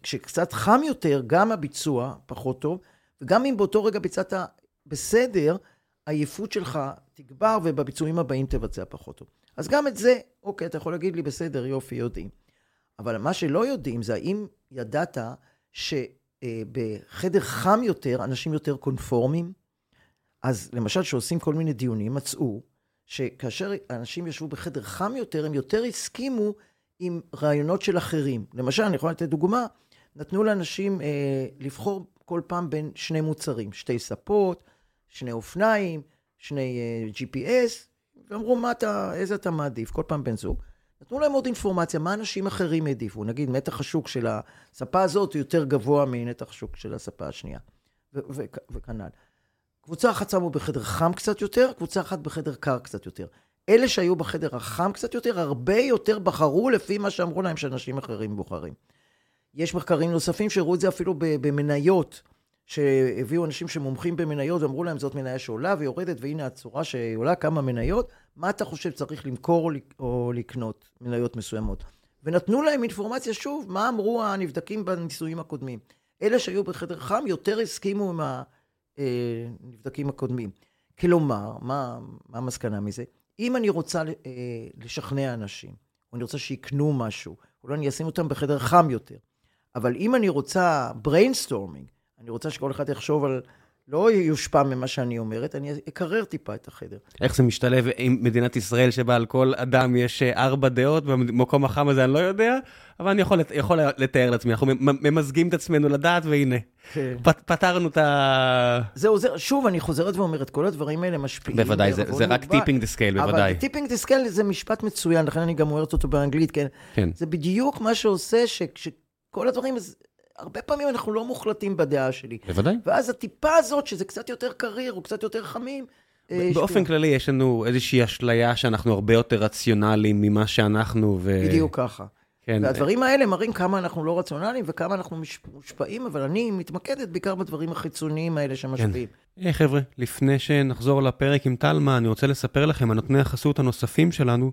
כשקצת חם יותר, גם הביצוע פחות טוב, וגם אם באותו רגע ביצעת בסדר, העייפות שלך תגבר, ובביצועים הבאים תבצע פחות טוב. אז גם את זה, אוקיי, אתה יכול להגיד לי, בסדר, יופי, יודעים. אבל מה שלא יודעים זה האם ידעת שבחדר חם יותר, אנשים יותר קונפורמים? אז למשל, כשעושים כל מיני דיונים, מצאו שכאשר אנשים ישבו בחדר חם יותר, הם יותר הסכימו עם רעיונות של אחרים. למשל, אני יכול לתת דוגמה, נתנו לאנשים אה, לבחור כל פעם בין שני מוצרים, שתי ספות, שני אופניים, שני אה, GPS, ואמרו, מה אתה, איזה אתה מעדיף? כל פעם בן זוג. נתנו להם עוד אינפורמציה, מה אנשים אחרים העדיפו. נגיד, נתח השוק של הספה הזאת יותר גבוה מנתח השוק של הספה השנייה, ו- ו- וכנ"ל. קבוצה אחת שמו בחדר חם קצת יותר, קבוצה אחת בחדר קר קצת יותר. אלה שהיו בחדר החם קצת יותר, הרבה יותר בחרו לפי מה שאמרו להם שאנשים אחרים בוחרים. יש מחקרים נוספים שהראו את זה אפילו במניות, שהביאו אנשים שמומחים במניות ואמרו להם זאת מניה שעולה ויורדת, והנה הצורה שעולה כמה מניות, מה אתה חושב צריך למכור או לקנות מניות מסוימות? ונתנו להם אינפורמציה, שוב, מה אמרו הנבדקים בניסויים הקודמים. אלה שהיו בחדר חם יותר הסכימו עם הנבדקים הקודמים. כלומר, מה, מה המסקנה מזה? אם אני רוצה אה, לשכנע אנשים, או אני רוצה שיקנו משהו, אולי אני אשים אותם בחדר חם יותר, אבל אם אני רוצה brainstorming, אני רוצה שכל אחד יחשוב על לא יושפע ממה שאני אומרת, אני אקרר טיפה את החדר. איך זה משתלב עם מדינת ישראל שבה על כל אדם יש אה, ארבע דעות, במקום החם הזה אני לא יודע, אבל אני יכול, יכול לתאר לעצמי, אנחנו ממזגים את עצמנו לדעת, והנה, כן. פת, פתרנו את ה... זה עוזר, שוב, אני חוזרת ואומרת, כל הדברים האלה משפיעים. בוודאי, זה, זה רק tipping the scale, בוודאי. אבל tipping the scale זה משפט מצוין, לכן אני גם אומרת אותו באנגלית, כן? כן. זה בדיוק מה שעושה. שכל הדברים, הרבה פעמים אנחנו לא מוחלטים בדעה שלי. בוודאי. ואז הטיפה הזאת, שזה קצת יותר קריר או קצת יותר חמים, אה, באופן כללי, יש לנו איזושהי אשליה שאנחנו הרבה יותר רציונליים ממה שאנחנו, ו... בדיוק ככה. כן. והדברים האלה מראים כמה אנחנו לא רציונליים וכמה אנחנו מושפעים, אבל אני מתמקדת בעיקר בדברים החיצוניים האלה שמשפיעים. כן. היי חבר'ה, לפני שנחזור לפרק עם טלמה, אני רוצה לספר לכם על נותני החסות הנוספים שלנו,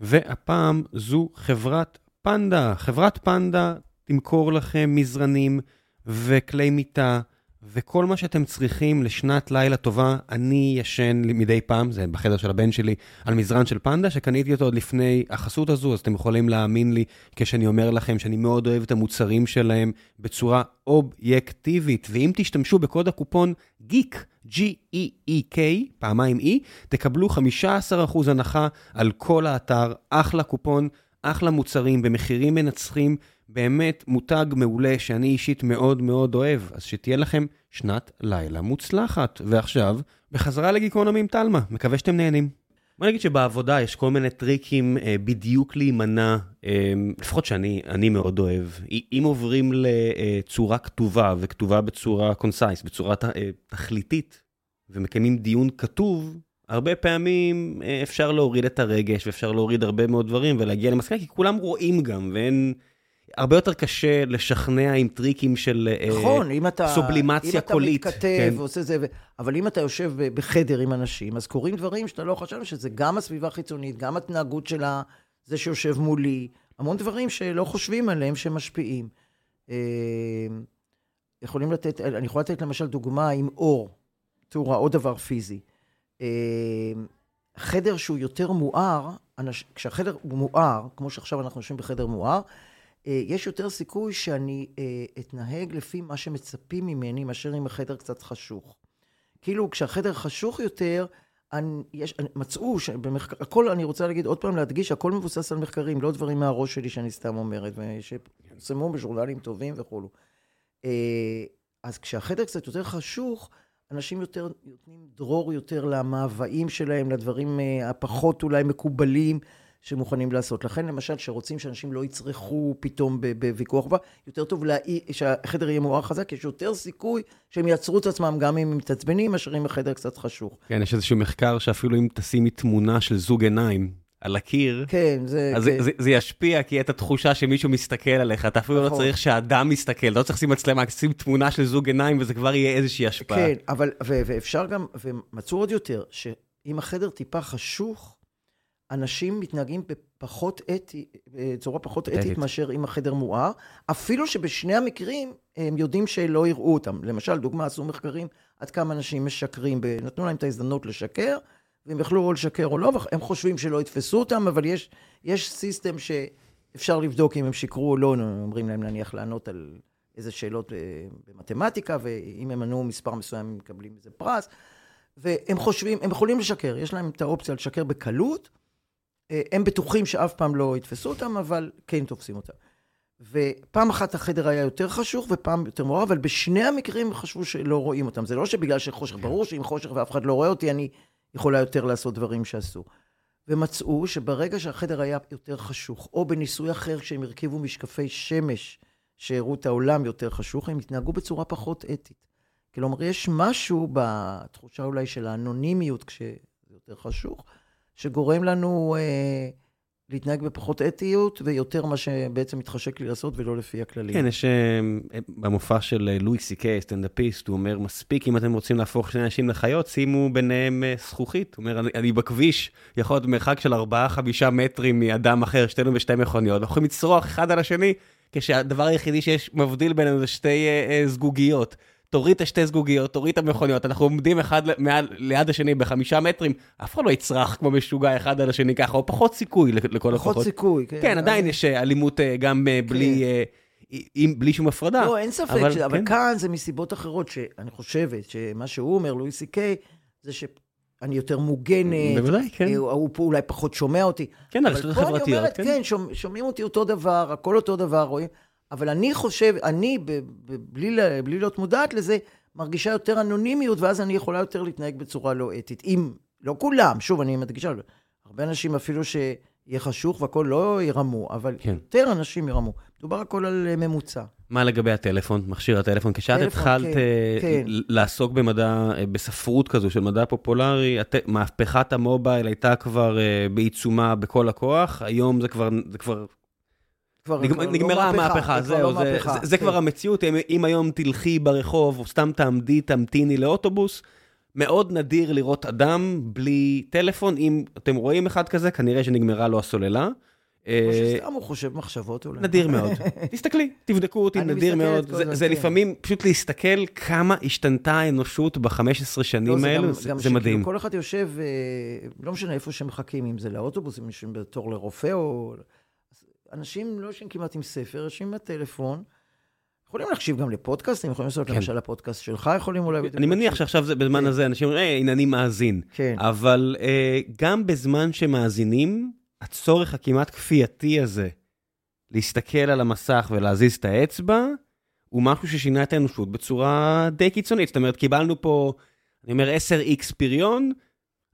והפעם זו חברת פנדה. חברת פנדה תמכור לכם מזרנים וכלי מיטה וכל מה שאתם צריכים לשנת לילה טובה. אני ישן מדי פעם, זה בחדר של הבן שלי, על מזרן של פנדה, שקניתי אותו עוד לפני החסות הזו, אז אתם יכולים להאמין לי כשאני אומר לכם שאני מאוד אוהב את המוצרים שלהם בצורה אובייקטיבית. ואם תשתמשו בקוד הקופון GEEK, G-E-E-K, פעמיים E, תקבלו 15% הנחה על כל האתר, אחלה קופון, אחלה מוצרים במחירים מנצחים. באמת מותג מעולה שאני אישית מאוד מאוד אוהב, אז שתהיה לכם שנת לילה מוצלחת. ועכשיו, בחזרה לגיקונומי עם תלמה, מקווה שאתם נהנים. בוא נגיד שבעבודה יש כל מיני טריקים אה, בדיוק להימנע, אה, לפחות שאני מאוד אוהב. אם עוברים לצורה כתובה, וכתובה בצורה concise, בצורה ת, אה, תכליתית, ומקיימים דיון כתוב, הרבה פעמים אה, אפשר להוריד את הרגש, ואפשר להוריד הרבה מאוד דברים, ולהגיע למסקנה, כי כולם רואים גם, ואין... הרבה יותר קשה לשכנע עם טריקים של אה, נכון, אם אתה, סובלימציה אם קולית. אם אתה מתכתב כן. ועושה זה, ו... אבל אם אתה יושב בחדר עם אנשים, אז קורים דברים שאתה לא חשב שזה גם הסביבה החיצונית, גם התנהגות של זה שיושב מולי, המון דברים שלא חושבים עליהם שמשפיעים. אה, יכולים לתת, אני יכול לתת למשל דוגמה עם אור, תאורה, עוד דבר פיזי. אה, חדר שהוא יותר מואר, כשהחדר הוא מואר, כמו שעכשיו אנחנו יושבים בחדר מואר, אה, יש יותר סיכוי שאני אה, אתנהג לפי מה שמצפים ממני, מאשר אם החדר קצת חשוך. כאילו, כשהחדר חשוך יותר, אני, יש, אני, מצאו, שבמחקר, הכל, אני רוצה להגיד, עוד פעם להדגיש, הכל מבוסס על מחקרים, לא דברים מהראש שלי שאני סתם אומרת, ושפורסמו בז'ורנלים טובים וכולו. אה, אז כשהחדר קצת יותר חשוך, אנשים יותר נותנים דרור יותר למאוויים שלהם, לדברים הפחות אולי מקובלים. שמוכנים לעשות. לכן, למשל, שרוצים שאנשים לא יצרכו פתאום בוויכוח יותר טוב לה... שהחדר יהיה מואר חזק, יש יותר סיכוי שהם יעצרו את עצמם גם אם הם מתעצבנים, מאשר אם החדר קצת חשוך. כן, יש איזשהו מחקר שאפילו אם תשימי תמונה של זוג עיניים על הקיר, כן, זה... אז כן. זה, זה, זה ישפיע, כי את התחושה שמישהו מסתכל עליך, אתה אפילו לא נכון. לא צריך שאדם מסתכל, לא צריך לשים מצלמה, שים תמונה של זוג עיניים וזה כבר יהיה איזושהי השפעה. כן, אבל, ו- ואפשר גם, ומצאו עוד יותר, שאם החדר טיפה חשוך, אנשים מתנהגים בפחות אתי, בצורה פחות אתית. מאשר אם החדר מואר, אפילו שבשני המקרים הם יודעים שלא יראו אותם. למשל, דוגמה, עשו מחקרים עד כמה אנשים משקרים, נתנו להם את ההזדמנות לשקר, והם יכלו או לשקר או לא, הם חושבים שלא יתפסו אותם, אבל יש, יש סיסטם שאפשר לבדוק אם הם שיקרו או לא, אומרים להם נניח לענות על איזה שאלות אה, במתמטיקה, ואם הם ענו מספר מסוים הם מקבלים איזה פרס, והם חושבים, הם יכולים לשקר, יש להם את האופציה לשקר בקלות, הם בטוחים שאף פעם לא יתפסו אותם, אבל כן תופסים אותם. ופעם אחת החדר היה יותר חשוך ופעם יותר מואר, אבל בשני המקרים חשבו שלא רואים אותם. זה לא שבגלל שחושך, ברור שאם חושך ואף אחד לא רואה אותי, אני יכולה יותר לעשות דברים שעשו. ומצאו שברגע שהחדר היה יותר חשוך, או בניסוי אחר, כשהם הרכיבו משקפי שמש שהראו את העולם יותר חשוך, הם התנהגו בצורה פחות אתית. כלומר, יש משהו בתחושה אולי של האנונימיות כשזה יותר חשוך, שגורם לנו אה, להתנהג בפחות אתיות, ויותר מה שבעצם מתחשק לי לעשות, ולא לפי הכללים. כן, יש אה, במופע של אה, לואי סי קיי, סטנדאפיסט, הוא אומר, מספיק אם אתם רוצים להפוך שני אנשים לחיות, שימו ביניהם אה, זכוכית. הוא אומר, אני, אני בכביש, יכול להיות מרחק של 4-5 מטרים מאדם אחר, שתינו בשתי מכוניות, אנחנו יכולים לצרוח אחד על השני, כשהדבר היחידי שיש מבדיל בינינו זה שתי אה, אה. תוריד את השתי זגוגיות, תוריד את המכוניות, אנחנו עומדים אחד מעל, ליד השני בחמישה מטרים, אף אחד לא יצרח כמו משוגע אחד על השני ככה, או פחות סיכוי לכל הפחות. פחות סיכוי, כן. כן, עדיין יש אה, אלימות אה, גם אה, בלי... כן. עם, בלי שום הפרדה. לא, אין ספק, אבל, ש... כן. אבל כאן זה מסיבות אחרות, שאני חושבת שמה שהוא אומר, לואי סי קיי, זה שאני יותר מוגנת. בוודאי, כן. הוא, הוא פה אולי פחות שומע אותי. כן, הרשתות החברתיות, כן. כן, שומעים אותי אותו דבר, הכל אותו דבר, רואים. אבל אני חושב, אני, ב, ב, בלי, בלי להיות מודעת לזה, מרגישה יותר אנונימיות, ואז אני יכולה יותר להתנהג בצורה לא אתית. אם, לא כולם, שוב, אני מדגישה, הרבה אנשים אפילו שיהיה חשוך והכול לא ירמו, אבל כן. יותר אנשים ירמו. מדובר הכל על אה, ממוצע. מה לגבי הטלפון, מכשיר הטלפון? כשאת התחלת כן, uh, כן. לעסוק במדע, uh, בספרות כזו של מדע פופולרי, הת... מהפכת המובייל הייתה כבר בעיצומה בכל הכוח, היום זה כבר, זה כבר כבר, נג, כבר לא נגמרה לא המהפכה, זהו, לא זה, כבר כן. המציאות. אם, היום תלכי ברחוב, או סתם תעמדי, תמתיני לאוטובוס, מאוד נדיר לראות אדם בלי טלפון. אם אתם רואים אחד כזה, כנראה שנגמרה לו הסוללה. או שסתם הוא חושב מחשבות אולי. נדיר מאוד. [laughs] תסתכלי, תבדקו אותי, נדיר מאוד. זה, זה לפעמים פשוט להסתכל כמה השתנתה האנושות ב-15 שנים האלו, זה, מדהים. כל אחד יושב, אה, לא משנה איפה שמחכים, אם זה לאוטובוס, אם יש בתור לרופא או... אנשים לא יושבים כמעט עם ספר, יושבים עם הטלפון. יכולים להקשיב גם לפודקאסטים, יכולים לעשות כן. למשל לפודקאסט שלך, יכולים אולי... אני מניח שעכשיו זה בזמן כן. הזה, אנשים אומרים, הנה אני מאזין. כן. אבל אה, גם בזמן שמאזינים, הצורך הכמעט כפייתי הזה, להסתכל על המסך ולהזיז את האצבע, הוא משהו ששינה את האנושות בצורה די קיצונית. זאת אומרת, קיבלנו פה, אני אומר, 10x פריון,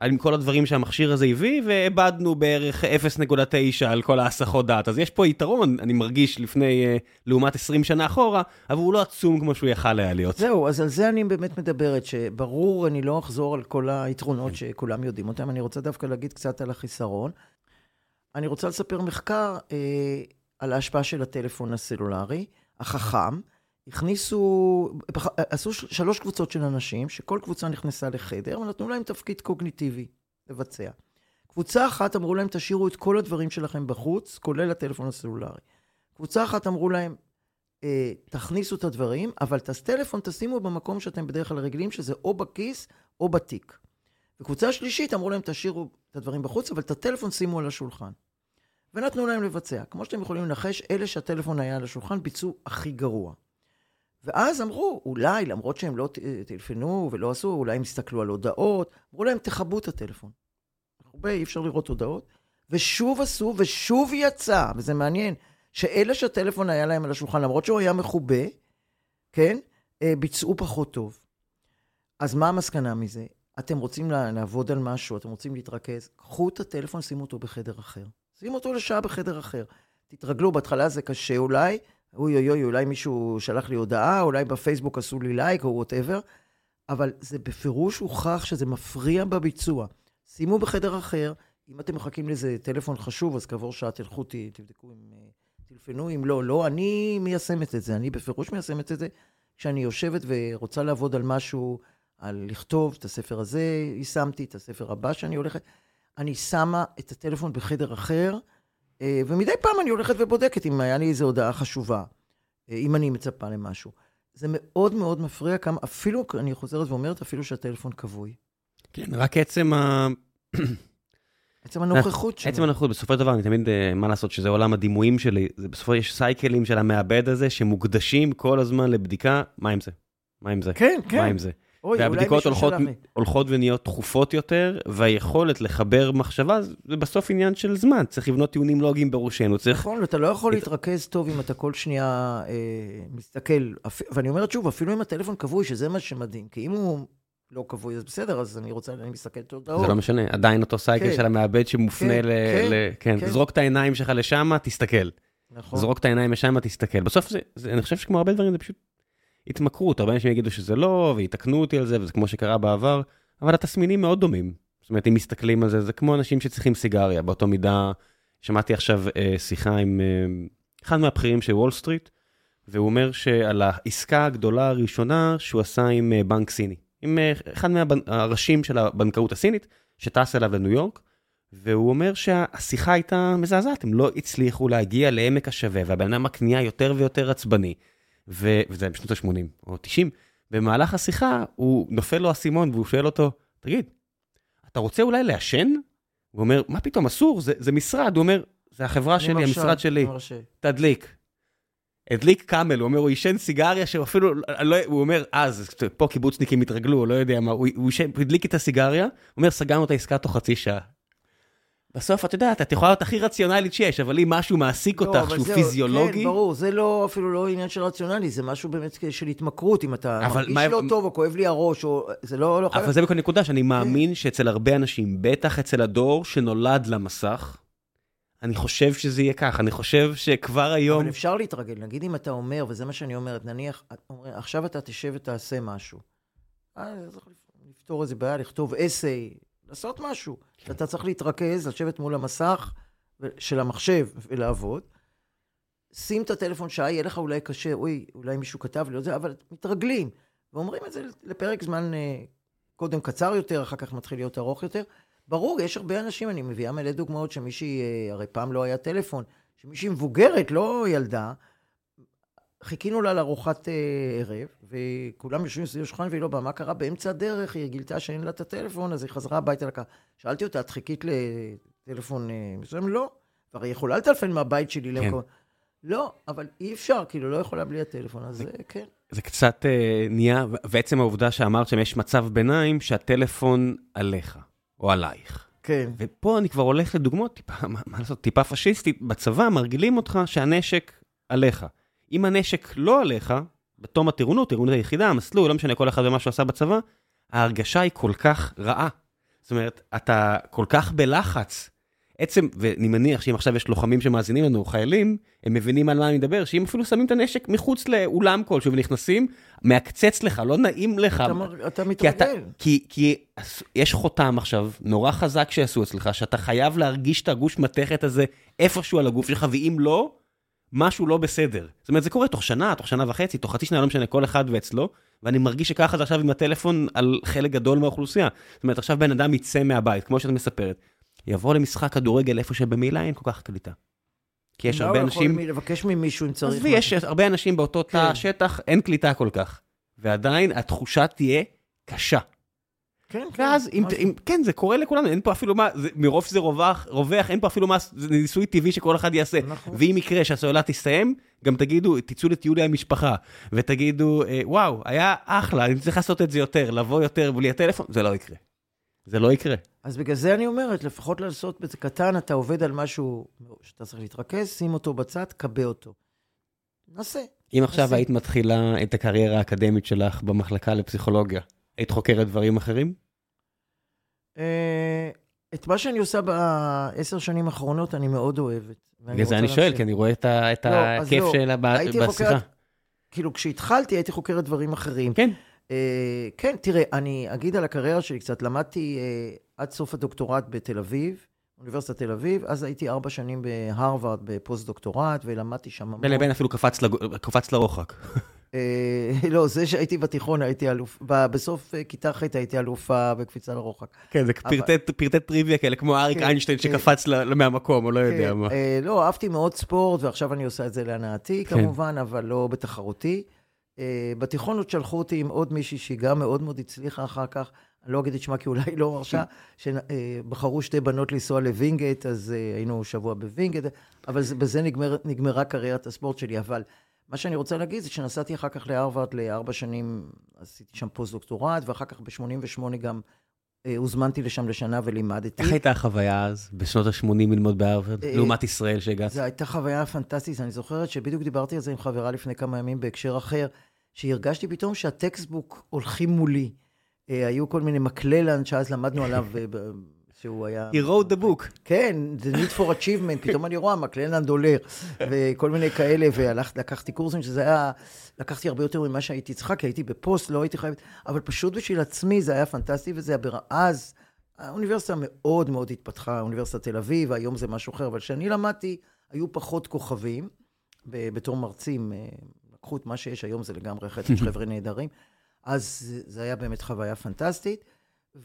עם כל הדברים שהמכשיר הזה הביא, ואיבדנו בערך 0.9 על כל ההסחות דעת. אז יש פה יתרון, אני מרגיש, לפני, uh, לעומת 20 שנה אחורה, אבל הוא לא עצום כמו שהוא יכל היה להיות. זהו, אז על זה אני באמת מדברת, שברור, אני לא אחזור על כל היתרונות שכולם יודעים אותם, אני רוצה דווקא להגיד קצת על החיסרון. אני רוצה לספר מחקר אה, על ההשפעה של הטלפון הסלולרי, החכם. הכניסו, עשו שלוש קבוצות של אנשים, שכל קבוצה נכנסה לחדר, ונתנו להם תפקיד קוגניטיבי לבצע. קבוצה אחת אמרו להם, תשאירו את כל הדברים שלכם בחוץ, כולל הטלפון הסלולרי. קבוצה אחת אמרו להם, אה, תכניסו את הדברים, אבל את הטלפון תשימו במקום שאתם בדרך כלל רגילים, שזה או בכיס או בתיק. וקבוצה שלישית אמרו להם, תשאירו את הדברים בחוץ, אבל את הטלפון שימו על השולחן. ונתנו להם לבצע. כמו שאתם יכולים לנחש, אלה שהטלפון היה על השולחן ביצעו הכי גרוע. ואז אמרו, אולי, למרות שהם לא טלפנו ולא עשו, אולי הם הסתכלו על הודעות, אמרו להם, תכבו את הטלפון. הרבה, אי אפשר לראות הודעות. ושוב עשו, ושוב יצא, וזה מעניין, שאלה שהטלפון היה להם על השולחן, למרות שהוא היה מכובה, כן, אה, ביצעו פחות טוב. אז מה המסקנה מזה? אתם רוצים לעבוד על משהו, אתם רוצים להתרכז, קחו את הטלפון, שימו אותו בחדר אחר. שימו אותו לשעה בחדר אחר. תתרגלו, בהתחלה זה קשה אולי, אוי אוי אוי, אולי מישהו שלח לי הודעה, אולי בפייסבוק עשו לי לייק או whatever, אבל זה בפירוש הוכח שזה מפריע בביצוע. שימו בחדר אחר, אם אתם מחכים לאיזה טלפון חשוב, אז כעבור שעה תלכו, תבדקו אם... טלפנו, אם לא, לא, אני מיישמת את זה, אני בפירוש מיישמת את זה. כשאני יושבת ורוצה לעבוד על משהו, על לכתוב, את הספר הזה יישמתי, את הספר הבא שאני הולכת, אני שמה את הטלפון בחדר אחר, אה, ומדי פעם אני הולכת ובודקת אם היה לי איזו הודעה חשובה, אה, אם אני מצפה למשהו. זה מאוד מאוד מפריע כמה, אפילו, אני חוזרת ואומרת, אפילו שהטלפון כבוי. כן, רק עצם ה... [clears throat] עצם הנוכחות שלו. עצם הנוכחות, בסופו של דבר, אני תמיד, אה, מה לעשות, שזה עולם הדימויים שלי, זה בסופו יש סייקלים של המעבד הזה, שמוקדשים כל הזמן לבדיקה, מה עם זה? מה עם זה? כן, כן. מה עם זה? אוי, והבדיקות הולכות, הולכות ונהיות תכופות יותר, והיכולת לחבר מחשבה זה בסוף עניין של זמן, צריך לבנות טיעונים לוגיים בראשנו. צריך... נכון, אתה לא יכול את... להתרכז טוב אם אתה כל שנייה אה, מסתכל, אפ... ואני אומרת שוב, אפילו עם הטלפון כבוי, שזה מה שמדהים, כי אם הוא לא כבוי, אז בסדר, אז אני רוצה, אני מסתכל את ההודעות. זה לא משנה, עדיין אותו cycle כן. של המעבד שמופנה כן, ל... כן, ל... כן, כן. זרוק את העיניים שלך לשם, תסתכל. נכון. זרוק את העיניים לשם, תסתכל. בסוף זה, זה, אני חושב שכמו הרבה דברים, זה פשוט התמכרות, הרבה אנשים יגידו שזה לא, ויתקנו אותי על זה, וזה כמו שקרה בעבר, אבל התסמינים מאוד דומים. זאת אומרת, אם מסתכלים על זה, זה כמו אנשים שצריכים סיגריה, באותו מידה, שמעתי עכשיו אה, שיחה עם אה, אחד מהבכירים של וול סטריט, והוא אומר שעל העסקה הגדולה הראשונה שהוא עשה עם אה, בנק סיני, עם אה, אחד מהראשים של הבנקאות הסינית, שטס אליו לניו יורק, והוא אומר שהשיחה הייתה מזעזעת, הם לא הצליחו להגיע לעמק השווה, והבן אדם הקנייה יותר ויותר עצבני. ו... וזה בשנות ה-80 או 90, במהלך השיחה, הוא נופל לו האסימון והוא שואל אותו, תגיד, אתה רוצה אולי לעשן? הוא אומר, מה פתאום, אסור, זה, זה משרד. הוא אומר, זה החברה שלי, מרשה, המשרד שלי, מרשה. תדליק. הדליק קאמל, הוא אומר, הוא עישן סיגריה שאפילו, לא, הוא אומר, אז, פה קיבוצניקים התרגלו, לא יודע מה, הוא, הוא, הוא הדליק את הסיגריה, הוא אומר, סגרנו את העסקה תוך חצי שעה. בסוף, את יודעת, את יכולה להיות הכי רציונלית שיש, אבל אם משהו מעסיק לא, אותך שהוא זהו, פיזיולוגי, כן, ברור, זה לא, אפילו לא עניין של רציונלי, זה משהו באמת של התמכרות, אם אתה מרגיש מה- לא טוב או כואב לי הראש, או... זה לא... לא אבל זה בכל נקודה שאני מאמין שאצל הרבה אנשים, בטח אצל הדור שנולד למסך, אני חושב שזה יהיה כך, אני חושב שכבר היום... אבל אפשר להתרגל, נגיד אם אתה אומר, וזה מה שאני אומרת, נניח, אומר, עכשיו אתה תשב ותעשה משהו. אה, צריך לפתור איזה בעיה, לכתוב אסיי, לעשות משהו. אתה צריך להתרכז, לשבת מול המסך של המחשב ולעבוד. שים את הטלפון שעה, יהיה לך אולי קשה, אוי, אולי מישהו כתב לי את זה, אבל מתרגלים. ואומרים את זה לפרק זמן אה, קודם קצר יותר, אחר כך מתחיל להיות ארוך יותר. ברור, יש הרבה אנשים, אני מביאה מלא דוגמאות שמישהי, אה, הרי פעם לא היה טלפון, שמישהי מבוגרת, לא ילדה, חיכינו לה לארוחת אה, ערב, וכולם יושבים סביב השולחן והיא לא באה, מה קרה? באמצע הדרך היא גילתה שאין לה את הטלפון, אז היא חזרה הביתה לקה. שאלתי אותה, את חיכית לטלפון אה, מסוים? לא. והרי היא יכולה לטלפן מהבית שלי למקום. לא, אבל אי אפשר, כאילו, לא יכולה בלי הטלפון, אז אה, כן. זה קצת אה, נהיה, ועצם העובדה שאמרת שיש מצב ביניים שהטלפון עליך, או עלייך. כן. ופה אני כבר הולך לדוגמאות, טיפה, מה, מה לעשות, טיפה פשיסטית, בצבא מרגילים אותך שהנשק עליך. אם הנשק לא עליך, בתום הטירונות, טירונות היחידה, המסלול, לא משנה כל אחד ומה שהוא עשה בצבא, ההרגשה היא כל כך רעה. זאת אומרת, אתה כל כך בלחץ. עצם, ואני מניח שאם עכשיו יש לוחמים שמאזינים לנו, חיילים, הם מבינים על מה אני מדבר, שאם אפילו שמים את הנשק מחוץ לאולם כלשהו ונכנסים, מעקצץ לך, לא נעים לך. אתה אתה כי אתה, מתרגל. כי, כי יש חותם עכשיו, נורא חזק שעשו אצלך, שאתה חייב להרגיש את הגוש מתכת הזה איפשהו על הגוף שלך, ואם לא, משהו לא בסדר. זאת אומרת, זה קורה תוך שנה, תוך שנה וחצי, תוך חצי שנה, לא משנה, כל אחד ואצלו, ואני מרגיש שככה זה עכשיו עם הטלפון על חלק גדול מהאוכלוסייה. זאת אומרת, עכשיו בן אדם יצא מהבית, כמו שאת מספרת, יבוא למשחק כדורגל איפה שבמילא אין כל כך קליטה. כי יש מה הרבה הוא אנשים... יכול לבקש ממישהו אם צריך. עזבי, יש הרבה אנשים באותו תא כן. שטח, אין קליטה כל כך. ועדיין התחושה תהיה קשה. כן, כן. ואז, אם, משהו. אם, כן, זה קורה לכולנו, אין פה אפילו מה, זה, מרוב שזה רווח, רווח, אין פה אפילו מה, זה ניסוי טבעי שכל אחד יעשה. נכון. ואם יקרה שהסוללה תסתיים, גם תגידו, תצאו לטיול עם המשפחה, ותגידו, אה, וואו, היה אחלה, אני צריך לעשות את זה יותר, לבוא יותר בלי הטלפון, זה לא יקרה. זה לא יקרה. אז בגלל זה אני אומרת, לפחות לעשות בזה קטן, אתה עובד על משהו שאתה צריך להתרכז, שים אותו בצד, קבע אותו. נסה. אם עכשיו עושה. היית מתחילה את הקריירה האקדמית שלך במחלקה לפסיכולוגיה, היית חוקרת דברים אחרים? אה, את מה שאני עושה בעשר שנים האחרונות, אני מאוד אוהבת. בגלל זה אני שואל. כי אני רואה את ה- את לא, הכיף לא. שלה בשיחה. כאילו, כשהתחלתי, הייתי חוקרת דברים אחרים. כן. אה, כן, תראה, אני אגיד על הקריירה שלי קצת. למדתי אה, עד סוף הדוקטורט בתל אביב, אוניברסיטת תל אביב, אז הייתי ארבע שנים בהרווארד בפוסט-דוקטורט, ולמדתי שם. בין לבין אפילו קפץ לג- קפץ לרוחק. אה, לא, זה שהייתי בתיכון, הייתי אלוף, בסוף אה, כיתה ח' הייתי אלופה בקפיצה לרוחק. כן, זה פרטי טריוויה כאלה, כמו אריק כן, איינשטיין כן. שקפץ מהמקום, או לא יודע כן, מה. אה, לא, אהבתי מאוד ספורט, ועכשיו אני עושה את זה להנאתי. כמובן, אבל לא בתחרותי. אה, בתיכון עוד שלחו אותי עם עוד מישהי שהיא גם מאוד מאוד הצליחה אחר כך, אני לא אגיד את שמה כי אולי לא מרשה, שבחרו שתי בנות לנסוע לווינגייט, אז אה, היינו שבוע בווינגייט, אבל זה- בזה נגמר, נגמרה קריירת הספורט שלי. אבל מה שאני רוצה להגיד זה שנסעתי אחר כך להרווארד לארבע שנים, עשיתי שם פוסט-דוקטורט, ואחר כך ב-88 גם אה, הוזמנתי לשם לשנה ולימדתי. איך הייתה החוויה אז, בשנות ה-80 ללמוד בהרווארד, אה, לעומת ישראל שהגעת? זו הייתה חוויה פנטסטית. אני זוכרת שבדיוק דיברתי על זה עם חברה לפני כמה ימים בהקשר אחר, שהרגשתי פתאום שה textbook הולכים מולי. אה, היו כל מיני מקללנד שאז למדנו עליו, אה, שהוא היה... He wrote the book. כן, The Need for Achievement, פתאום אני רואה מקללנד עולה, וכל מיני כאלה, ולקחתי קורסים שזה היה, לקחתי הרבה יותר ממה שהייתי צריכה, כי הייתי בפוסט, לא הייתי חייבת, אבל פשוט בשביל עצמי זה היה פנטסטי, וזה היה. אז, האוניברסיטה מאוד מאוד התפתחה, אוניברסיטת תל אביב, היום זה משהו אחר, אבל כשאני למדתי, היו פחות כוכבים, בתור מרצים, אה, לקחו את מה שיש, היום זה לגמרי אחרת, יש חבר'ה נהדרים, אז זה- היה באמת חוויה פנטסטית.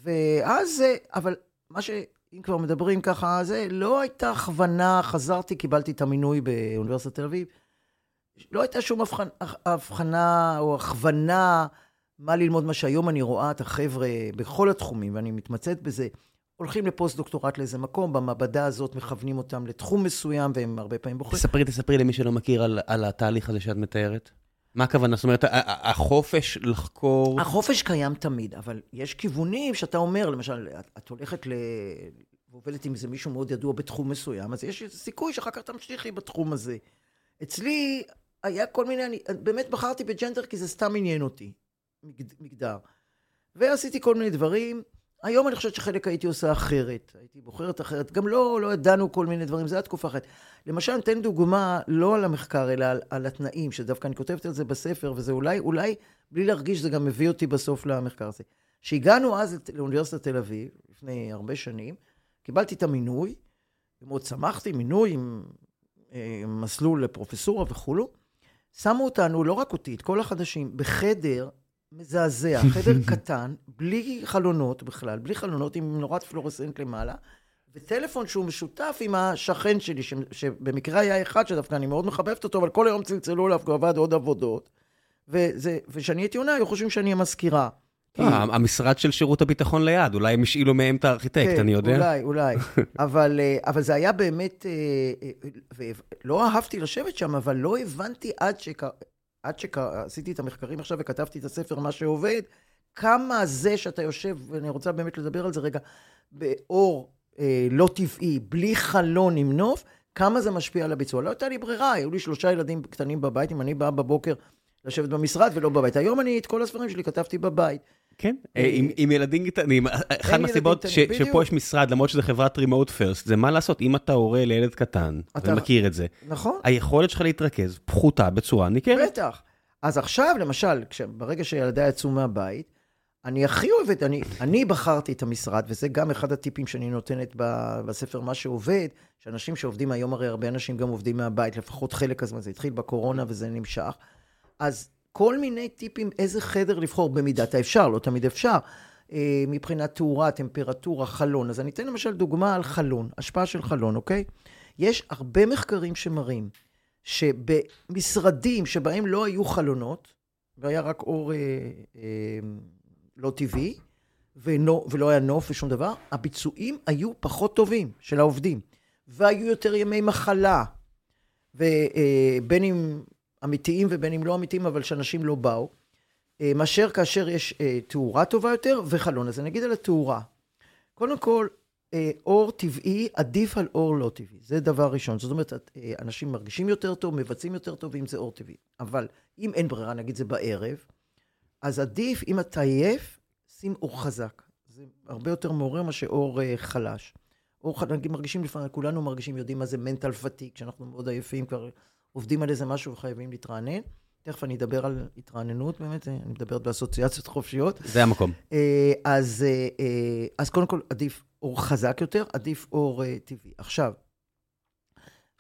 ואז, אבל מה ש... אם כבר מדברים ככה, זה לא הייתה הכוונה, חזרתי, קיבלתי את המינוי באוניברסיטת תל אביב, לא הייתה שום הבחנה, הבחנה או הכוונה מה ללמוד, מה שהיום אני רואה את החבר'ה בכל התחומים, ואני מתמצאת בזה, הולכים לפוסט-דוקטורט לאיזה מקום, במעבדה הזאת מכוונים אותם לתחום מסוים, והם הרבה פעמים בוחרים. תספרי, תספרי למי שלא מכיר על, על התהליך הזה שאת מתארת. מה הכוונה? זאת אומרת, החופש לחקור... החופש קיים תמיד, אבל יש כיוונים שאתה אומר, למשל, את, הולכת ל... ועובדת עם איזה מישהו מאוד ידוע בתחום מסוים, אז יש סיכוי שאחר כך תמשיכי בתחום הזה. אצלי היה כל מיני, אני באמת בחרתי בג'נדר כי זה סתם עניין אותי, מגדר. ועשיתי כל מיני דברים. היום אני חושבת שחלק הייתי עושה אחרת, הייתי בוחרת אחרת. גם לא, לא ידענו כל מיני דברים, זו הייתה תקופה אחרת. למשל, אני אתן דוגמה, לא על המחקר, אלא על, על התנאים, שדווקא אני כותבת על זה בספר, וזה אולי, אולי, בלי להרגיש, זה גם מביא אותי בסוף למחקר הזה. כשהגענו אז לאוניברסיטת תל אביב, לפני הרבה שנים, קיבלתי את המינוי, ומאוד שמחתי, מינוי עם, אה, עם מסלול לפרופסורה וכולו. שמו אותנו, לא רק אותי, את כל החדשים, בחדר מזעזע, [laughs] חדר קטן, בלי חלונות בכלל, בלי חלונות, עם נורת פלורסנט למעלה, וטלפון שהוא משותף עם השכן שלי, ש, שבמקרה היה אחד שדווקא אני מאוד מחבבת אותו, אבל כל היום צלצלו אליו, כי הוא עבד עוד עבודות. וכשאני הייתי עונה, היו חושבים שאני המזכירה. אה, המשרד של שירות הביטחון ליד, אולי הם השאילו מהם את הארכיטקט, כן, אני יודע. אולי, אולי. [laughs] אבל, אה, אבל זה היה באמת, אה, לא אהבתי לשבת שם, אבל לא הבנתי עד, שק... עד שעשיתי את המחקרים עכשיו וכתבתי את הספר, מה שעובד, כמה זה שאתה יושב, ואני רוצה באמת לדבר על זה רגע, באור אה, לא טבעי, בלי חלון עם נוף, כמה זה משפיע על הביצוע. לא הייתה לי ברירה, היו לי שלושה ילדים קטנים בבית, אם אני באה בבוקר לשבת במשרד ולא בבית. היום אני את כל הספרים שלי כתבתי בבית. כן, אה, אה, עם ילדים קטנים, אחת מהסיבות שפה יש משרד, למרות שזה חברת remote first, זה מה לעשות, אם אתה הורה לילד קטן, אתה מכיר את זה, נכון. היכולת שלך להתרכז פחותה בצורה ניכרת. בטח. אז עכשיו, למשל, ברגע שילדיי יצאו מהבית, אני הכי אוהבת, אני, אני בחרתי את המשרד, וזה גם אחד הטיפים שאני נותנת בספר, מה שעובד, שאנשים שעובדים היום, הרי הרבה אנשים גם עובדים מהבית, לפחות חלק הזמן, זה התחיל בקורונה וזה נמשך. אז כל מיני טיפים איזה חדר לבחור במידת האפשר, לא תמיד אפשר. אה, מבחינת תאורה, טמפרטורה, חלון. אז אני אתן למשל דוגמה על חלון, השפעה של חלון, אוקיי? יש הרבה מחקרים שמראים שבמשרדים שבהם לא היו חלונות, והיה רק אור אה, אה, לא טבעי, ונו, ולא היה נוף ושום דבר, הביצועים היו פחות טובים של העובדים, והיו יותר ימי מחלה, ובין אה, אם אמיתיים ובין אם לא אמיתיים, אבל שאנשים לא באו, אה, מאשר כאשר יש אה, תאורה טובה יותר וחלון. אז אני אגיד על התאורה. קודם כל, אה, אור טבעי עדיף על אור לא טבעי, זה דבר ראשון. זאת אומרת, אנשים מרגישים יותר טוב, מבצעים יותר טוב, אם זה אור טבעי. אבל אם אין ברירה, נגיד זה בערב, אז עדיף, אם אתה עייף, שים אור חזק. זה הרבה יותר מעורר מאשר אור חלש. אור חלש, נגיד מרגישים לפעמים, כולנו מרגישים, יודעים מה זה מנטל פתיק, כשאנחנו מאוד עייפים, כבר עובדים על איזה משהו וחייבים להתרענן. תכף אני אדבר על התרעננות, באמת, אני מדברת באסוציאציות חופשיות. זה המקום. אה, אז, אה, אה, אז קודם כל, עדיף אור חזק יותר, עדיף אור טבעי. עכשיו,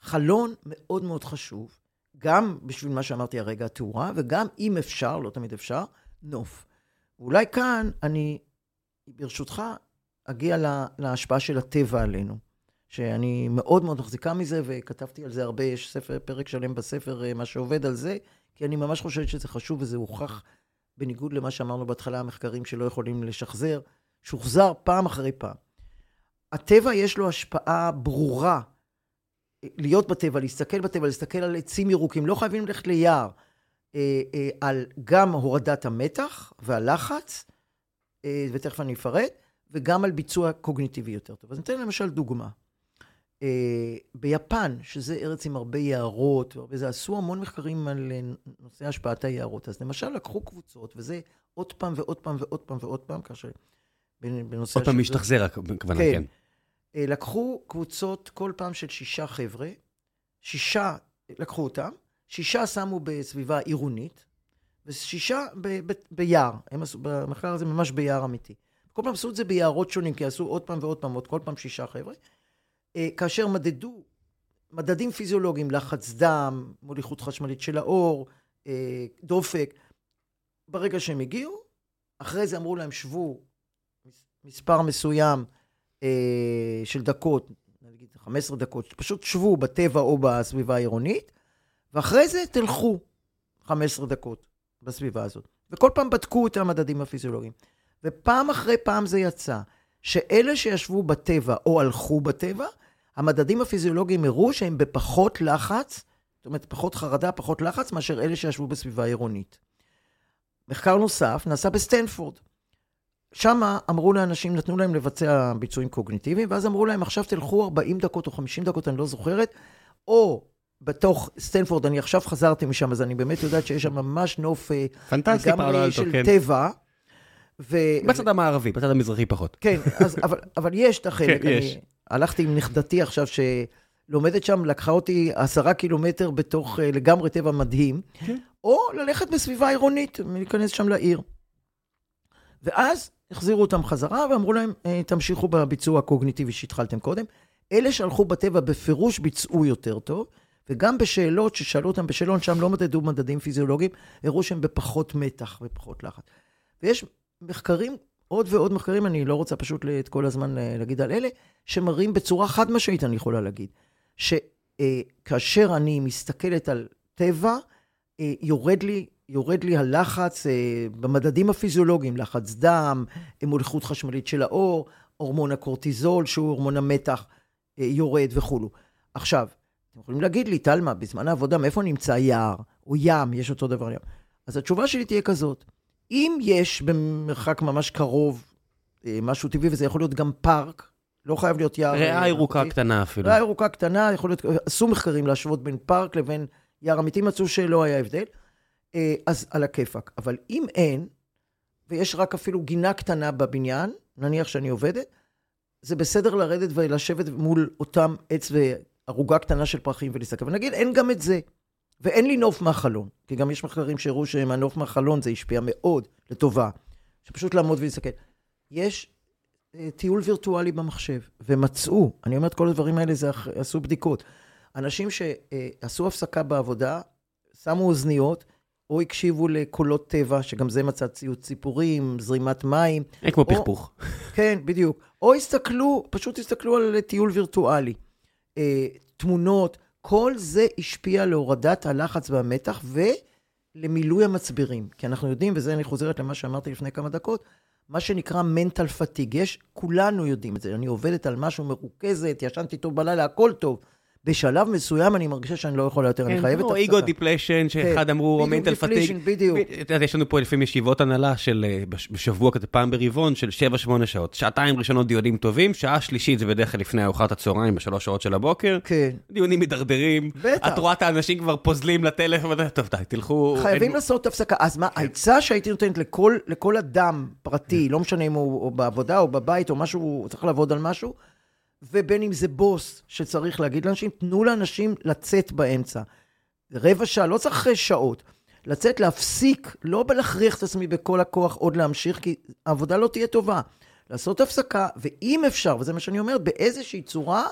חלון מאוד מאוד חשוב, גם בשביל מה שאמרתי הרגע, התאורה, וגם אם אפשר, לא תמיד אפשר, נוף. ואולי כאן אני, ברשותך, אגיע להשפעה של הטבע עלינו. שאני מאוד מאוד מחזיקה מזה, וכתבתי על זה הרבה, יש ספר, פרק שלם בספר, אה, מה שעובד על זה, כי אני ממש חושבת שזה חשוב וזה הוכח, בניגוד למה שאמרנו בהתחלה, המחקרים שלא יכולים לשחזר, שוחזר פעם אחרי פעם. הטבע יש לו השפעה ברורה. להיות בטבע, להסתכל בטבע, להסתכל על עצים ירוקים, לא חייבים ללכת ליער, אה, אה, על גם הורדת המתח והלחץ, ותכף אני אפרט, וגם על ביצוע קוגניטיבי יותר טוב. אז ניתן למשל דוגמה. אה, ביפן, שזה ארץ עם הרבה יערות, וזה, עשו המון מחקרים על אה, נושא השפעת היערות. אז למשל לקחו קבוצות, וזה עוד פעם ועוד פעם ועוד פעם ועוד פעם, כאשר בנושא... עוד פעם משתחזר, הכוונה, כן. כן. אה, לקחו קבוצות כל פעם של שישה חבר'ה, שישה, לקחו אותם, שישה שמו בסביבה עירונית, ושישה ב, ב, ביער. הם עשו, במחקר הזה ממש ביער אמיתי. כל פעם עשו את זה ביערות שונים, כי עשו עוד פעם ועוד פעם, עוד כל פעם שישה חבר'ה. אה, כאשר מדדו מדדים פיזיולוגיים, לחץ דם, מוליכות חשמלית של האור, אה, דופק, ברגע שהם הגיעו, אחרי זה אמרו להם, שבו מספר מסוים אה, של דקות, נגיד 15 דקות, פשוט שבו בטבע או בסביבה העירונית, ואחרי זה תלכו 15 דקות בסביבה הזאת. וכל פעם בדקו את המדדים הפיזיולוגיים. ופעם אחרי פעם זה יצא, שאלה שישבו בטבע או הלכו בטבע, המדדים הפיזיולוגיים הראו שהם בפחות לחץ, זאת אומרת, פחות חרדה, פחות לחץ, מאשר אלה שישבו בסביבה עירונית. מחקר נוסף נעשה בסטנפורד. שם אמרו לאנשים, נתנו להם לבצע ביצועים קוגניטיביים, ואז אמרו להם, עכשיו תלכו 40 דקות או 50 דקות, אני לא זוכרת, או בתוך סטנפורד, אני עכשיו חזרתי משם, אז אני באמת יודעת שיש שם ממש נוף אה, פנטסטי, אלטו, של כן. טבע. ו... בצד המערבי, בצד המזרחי פחות. כן, אז, אבל, אבל יש את החלק. כן, יש. הלכתי עם נכדתי עכשיו, שלומדת שם, לקחה אותי עשרה קילומטר בתוך אה, לגמרי טבע מדהים, כן. או ללכת בסביבה עירונית, להיכנס שם לעיר. ואז החזירו אותם חזרה ואמרו להם, "אה, תמשיכו בביצוע הקוגניטיבי שהתחלתם קודם. אלה שהלכו בטבע בפירוש ביצעו יותר טוב, וגם בשאלות ששאלו אותם בשאלון, שם לא מדדו מדדים פיזיולוגיים, הראו שהם בפחות מתח ופחות לחץ. ויש מחקרים, עוד ועוד מחקרים, אני לא רוצה פשוט את כל הזמן אה, להגיד על אלה, שמראים בצורה חד משמעית, אני יכולה להגיד, שכאשר אני מסתכלת על טבע, אה, יורד לי, יורד לי הלחץ אה, במדדים הפיזיולוגיים, לחץ דם, אה, מוליכות חשמלית של האור, הורמון הקורטיזול, שהוא הורמון המתח, אה, יורד וכולו. עכשיו, אתם יכולים להגיד לי, תלמה, בזמן העבודה, מאיפה נמצא יער? או ים, יש אותו דבר ים. אז התשובה שלי תהיה כזאת, אם יש במרחק ממש קרוב אה, משהו טבעי, וזה יכול להיות גם פארק, לא חייב להיות יער... ריאה אה, ירוקה אמיתי. קטנה אפילו. ריאה ירוקה קטנה, יכול להיות, עשו מחקרים להשוות בין פארק לבין יער אמיתי, מצאו שלא היה הבדל. אה, אז על הכיפאק. אבל אם אין, ויש רק אפילו גינה קטנה בבניין, נניח שאני עובדת, זה בסדר לרדת ולשבת מול אותם עץ וערוגה קטנה של פרחים ולהסתכל. ונגיד, אין גם את זה. ואין לי נוף מהחלון, כי גם יש מחקרים שהראו שמהנוף מהחלון זה השפיע מאוד לטובה. שפשוט לעמוד ולהסתכל. יש אה, טיול וירטואלי במחשב, ומצאו, אני אומר את כל הדברים האלה, זה עשו בדיקות. אנשים שעשו הפסקה בעבודה, שמו אוזניות, או הקשיבו לקולות טבע, שגם זה מצא ציוד ציפורים, זרימת מים. אין כמו או- פכפוך. כן, בדיוק. או הסתכלו, פשוט הסתכלו על טיול וירטואלי. אה, תמונות, כל זה השפיע להורדת הלחץ והמתח ולמילוי המצברים. כי אנחנו יודעים, וזה אני חוזרת למה שאמרתי לפני כמה דקות, מה שנקרא mental fatigue. יש, כולנו יודעים את זה. אני עובדת על משהו מרוכזת, ישנתי טוב בלילה, הכל טוב. בשלב מסוים אני מרגישה שאני לא יכולה יותר, אני חייבת או איגו דיפלשן, שאחד אמרו, או מנטל depletion, בדיוק. יש לנו פה לפעמים ישיבות הנהלה של אה, בש- בשבוע כזה פעם ברבעון של 7-8 שעות. שעתיים ראשונות דיונים טובים, שעה שלישית זה בדרך כלל לפני ארוחת הצהריים בשלוש שעות של הבוקר. כן. דיונים מידרדרים, בטח. את רואה את האנשים כבר פוזלים לטלפון, טוב די, תלכו... חייבים לעשות הפסקה. אז כן. מה, העצה שהייתי נותנת לכל, אדם פרטי, לא משנה אם הוא בעבודה או בבית או משהו, הוא צריך לעבוד על משהו, ובין אם זה בוס שצריך להגיד לאנשים, תנו לאנשים לצאת באמצע. רבע שעה, לא צריך שעות. לצאת, להפסיק, לא בלהכריח את עצמי בכל הכוח עוד להמשיך, כי העבודה לא תהיה טובה. לעשות הפסקה, ואם אפשר, וזה מה שאני אומרת, באיזושהי צורה,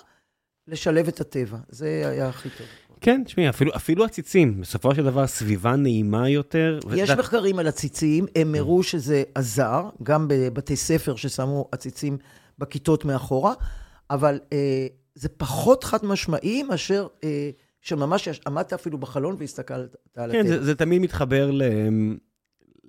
לשלב את הטבע. זה היה הכי טוב. כן, תשמעי, אפילו, אפילו הציצים, בסופו של דבר סביבה נעימה יותר. יש ואת- מחקרים על עציצים, הם הראו שזה עזר, גם בבתי ספר ששמו עציצים בכיתות מאחורה, אבל אה, זה פחות חד משמעי מאשר אה, שממש עמדת אפילו בחלון והסתכלת על כן, הטבע. זה, זה תמיד מתחבר ל...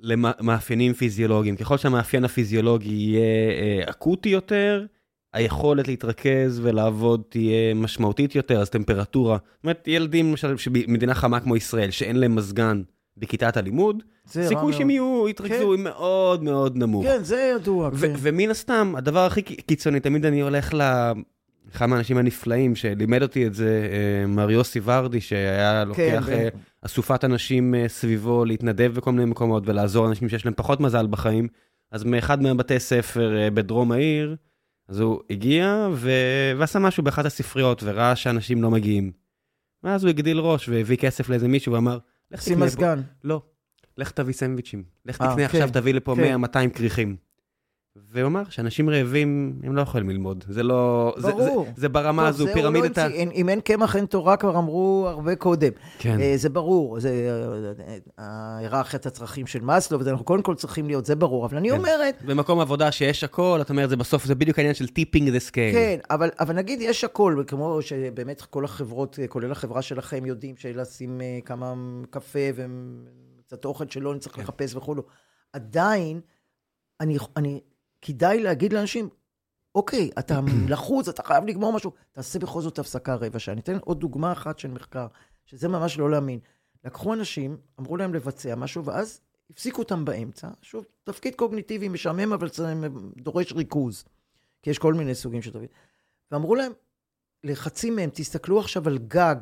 למאפיינים פיזיולוגיים. ככל שהמאפיין הפיזיולוגי יהיה אה, אקוטי יותר, היכולת להתרכז ולעבוד תהיה משמעותית יותר, אז טמפרטורה. זאת אומרת, ילדים למשל שבמדינה חמה כמו ישראל, שאין להם מזגן בכיתת הלימוד, סיכוי. שהם יהיו, יתרכזו מאוד מאוד נמוך. כן, זה ידוע, כן. ומן הסתם, הדבר הכי קיצוני, תמיד אני הולך ל... אחד מהאנשים הנפלאים שלימד אותי את זה, אה, מר יוסי ורדי, שהיה לוקח ו- אה, אסופת אנשים אה, סביבו להתנדב בכל מיני מקומות ולעזור לאנשים שיש להם פחות מזל בחיים. אז מאחד מהבתי ספר בדרום העיר, אז הוא הגיע ו... ועשה משהו באחת הספריות וראה שאנשים לא מגיעים. ואז הוא הגדיל ראש והביא כסף לאיזה מישהו ואמר, לך תקנה מזגן. לא, לך תביא סנדוויצ'ים. לך אה, תקנה כן, עכשיו, תביא לפה כן. 100-200 כריכים. והוא אמר שאנשים רעבים, הם לא יכולים ללמוד. זה לא... זה- ברור. זה- זה ברמה טוב, הזו, זה הוא לא פירמידת ה... המציא. אין- אם אין קמח אין תורה, כבר אמרו הרבה קודם. כן. אה, זה ברור, זה אה, אה, היררכיית הצרכים של מאסלו, וזה אנחנו קודם כל צריכים להיות, זה ברור. אבל אני כן. אומרת, במקום עבודה שיש הכל, אתה אומר, זה בסוף, זה בדיוק העניין של tipping the scale. כן, אבל, אבל נגיד יש הכל, כמו שבאמת כל החברות, כולל החברה שלכם, יודעים שלשים כמה קפה קצת אוכל שלא נצטרך לחפש וכולו. עדיין, אני, אני, כדאי להגיד לאנשים, אוקיי, אתה [clears throat] לחוץ, אתה חייב לגמור משהו, תעשה בכל זאת הפסקה רבע שעה. אני אתן עוד דוגמה אחת של מחקר, שזה ממש לא להאמין. לקחו אנשים, אמרו להם לבצע משהו, ואז הפסיקו אותם באמצע. שוב, תפקיד קוגניטיבי משעמם, אבל זה דורש ריכוז, כי יש כל מיני סוגים של תפקיד. ואמרו להם, לחצי מהם, תסתכלו עכשיו על גג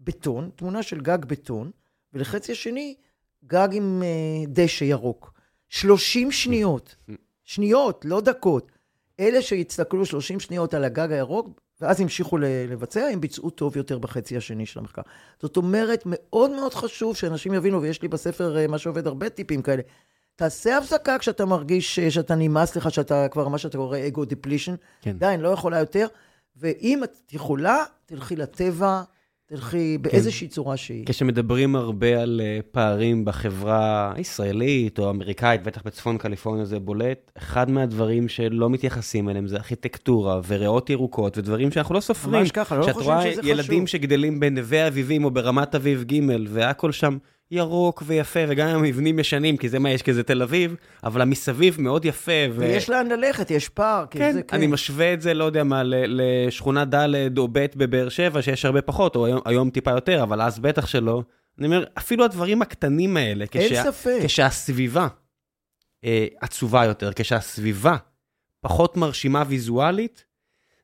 בטון, תמונה של גג בטון, ולחצי השני, גג עם uh, דשא ירוק. 30 שניות, שניות, לא דקות. אלה שהסתכלו 30 שניות על הגג הירוק, ואז המשיכו לבצע, הם ביצעו טוב יותר בחצי השני של המחקר. זאת אומרת, מאוד מאוד חשוב שאנשים יבינו, ויש לי בספר אה, מה שעובד הרבה טיפים כאלה. תעשה הפסקה כשאתה מרגיש אה, שאתה נמאס לך, שאתה כבר, מה שאתה קורא ego depletion. כן. די, אני לא יכולה יותר. ואם את יכולה, תלכי לטבע, תלכי באיזושהי כן. צורה שהיא. כשמדברים הרבה על uh, פערים בחברה הישראלית או אמריקאית, בטח בצפון קליפורניה זה בולט, אחד מהדברים שלא מתייחסים אליהם זה ארכיטקטורה וריאות ירוקות ודברים שאנחנו לא סופרים. ממש ככה, לא חושבים שזה חשוב. שאת רואה ילדים שגדלים בנווה אביבים או ברמת אביב ג' והכל שם ירוק ויפה, וגם המבנים ישנים, כי זה מה יש, כי זה תל אביב, אבל המסביב מאוד יפה. ו... ויש לאן ללכת, יש פארק. כן, זה, כן, אני משווה את זה, לא יודע מה, לשכונה ד' או ב' בבאר שבע, שיש הרבה פחות, או היום, היום טיפה יותר, אבל אז בטח שלא. אני אומר, אפילו הדברים הקטנים האלה, אין כשה, ספק. כשהסביבה אה, עצובה יותר, כשהסביבה פחות מרשימה ויזואלית,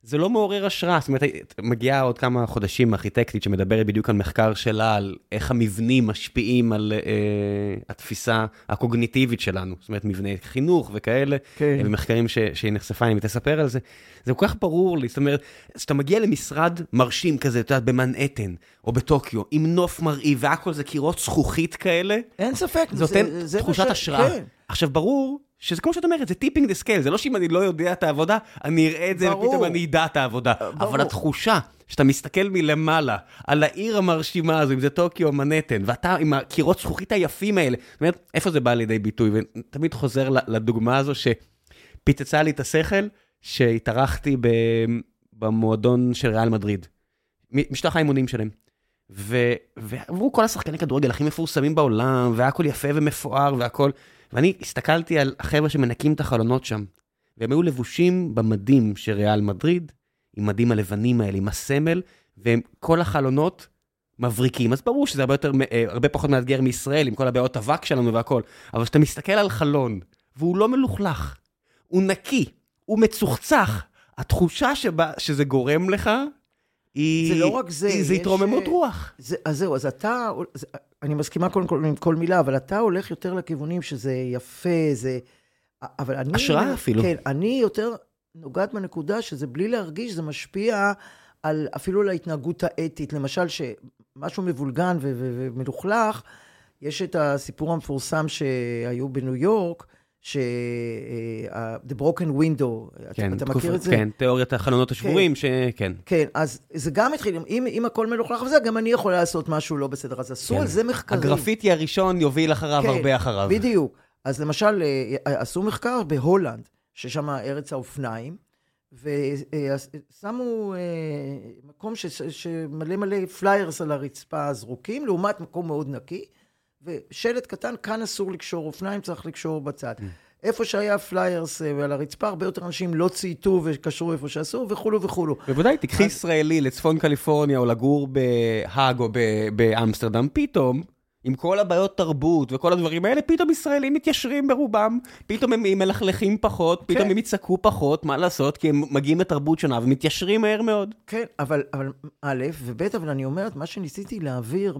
זה לא מעורר השראה, זאת אומרת, מגיעה עוד כמה חודשים ארכיטקטית שמדברת בדיוק על מחקר שלה, על איך המבנים משפיעים על אה, התפיסה הקוגניטיבית שלנו, זאת אומרת, מבני חינוך וכאלה, כן. ומחקרים ש, שהיא נחשפה, אני תספר על זה. זה כל כך ברור לי, זאת אומרת, כשאתה מגיע למשרד מרשים כזה, אתה יודע, במנהטן, או בטוקיו, עם נוף מרהיב, והכל זה קירות זכוכית כאלה, אין ספק, זה נותן תחושת השראה. כן. עכשיו, ברור שזה כמו שאת אומרת, זה tipping the scale, זה לא שאם אני לא יודע את העבודה, אני אראה את זה ברור. ופתאום אני אדע את העבודה. ברור. אבל התחושה שאתה מסתכל מלמעלה על העיר המרשימה הזו, אם זה טוקיו או מנהטן, ואתה עם הקירות זכוכית היפים האלה, זאת אומרת, איפה זה בא לידי ביטוי? ותמיד חוזר לדוגמה הזו שפיצצה לי את השכל, שהתארחתי במועדון של ריאל מדריד, משטח האימונים שלהם. ועברו כל השחקני כדורגל הכי מפורסמים בעולם, והכל יפה ומפואר והכל. ואני הסתכלתי על החבר'ה שמנקים את החלונות שם, והם היו לבושים במדים של ריאל מדריד, עם מדים הלבנים האלה, עם הסמל, וכל החלונות מבריקים. אז ברור שזה הרבה, יותר, אה, הרבה פחות מאתגר מישראל, עם כל הבעיות אבק שלנו והכל, אבל כשאתה מסתכל על חלון, והוא לא מלוכלך, הוא נקי, הוא מצוחצח, התחושה שבה, שזה גורם לך, היא... זה לא רק זה. זה התרוממות אה, רוח. זה, אז זהו, אז אתה, זה, אני מסכימה קודם כל עם כל מילה, אבל אתה הולך יותר לכיוונים שזה יפה, זה... אבל אני... השראה אפילו. כן, אני יותר נוגעת בנקודה שזה בלי להרגיש, זה משפיע על, אפילו על ההתנהגות האתית. למשל, שמשהו מבולגן ומלוכלך, יש את הסיפור המפורסם שהיו בניו יורק, ש... אה, The Broken Window, כן, אתה מכיר את זה? כן, תיאוריית החלונות השבורים, כן. שכן. כן, אז זה גם התחיל, אם, אם הכל מלוכלך וזה, גם אני יכולה לעשות משהו לא בסדר, אז עשו כן. על זה מחקרים. הגרפיטי הראשון יוביל אחריו כן, הרבה אחריו. בדיוק. אז למשל, אה, עשו מחקר בהולנד, ששם ארץ האופניים, ושמו אה, מקום שמלא מלא flyers על הרצפה זרוקים, לעומת מקום מאוד נקי. ושלט קטן, כאן אסור לקשור אופניים, צריך לקשור בצד. איפה שהיה flyers אה, ועל הרצפה, הרבה יותר אנשים לא צייתו וקשרו איפה שאסור וכולו וכולו. בוודאי, תקחי ישראלי לצפון קליפורניה או לגור בהאג או באמסטרדם, פתאום עם כל הבעיות תרבות וכל הדברים האלה, פתאום ישראלים מתיישרים ברובם, פתאום הם מלכלכים פחות, פתאום כן. הם יצעקו פחות, מה לעשות? כי הם מגיעים לתרבות שונה ומתיישרים מהר מאוד. כן, אבל, אבל א', וב', אבל אני אומרת, מה שניסיתי להעביר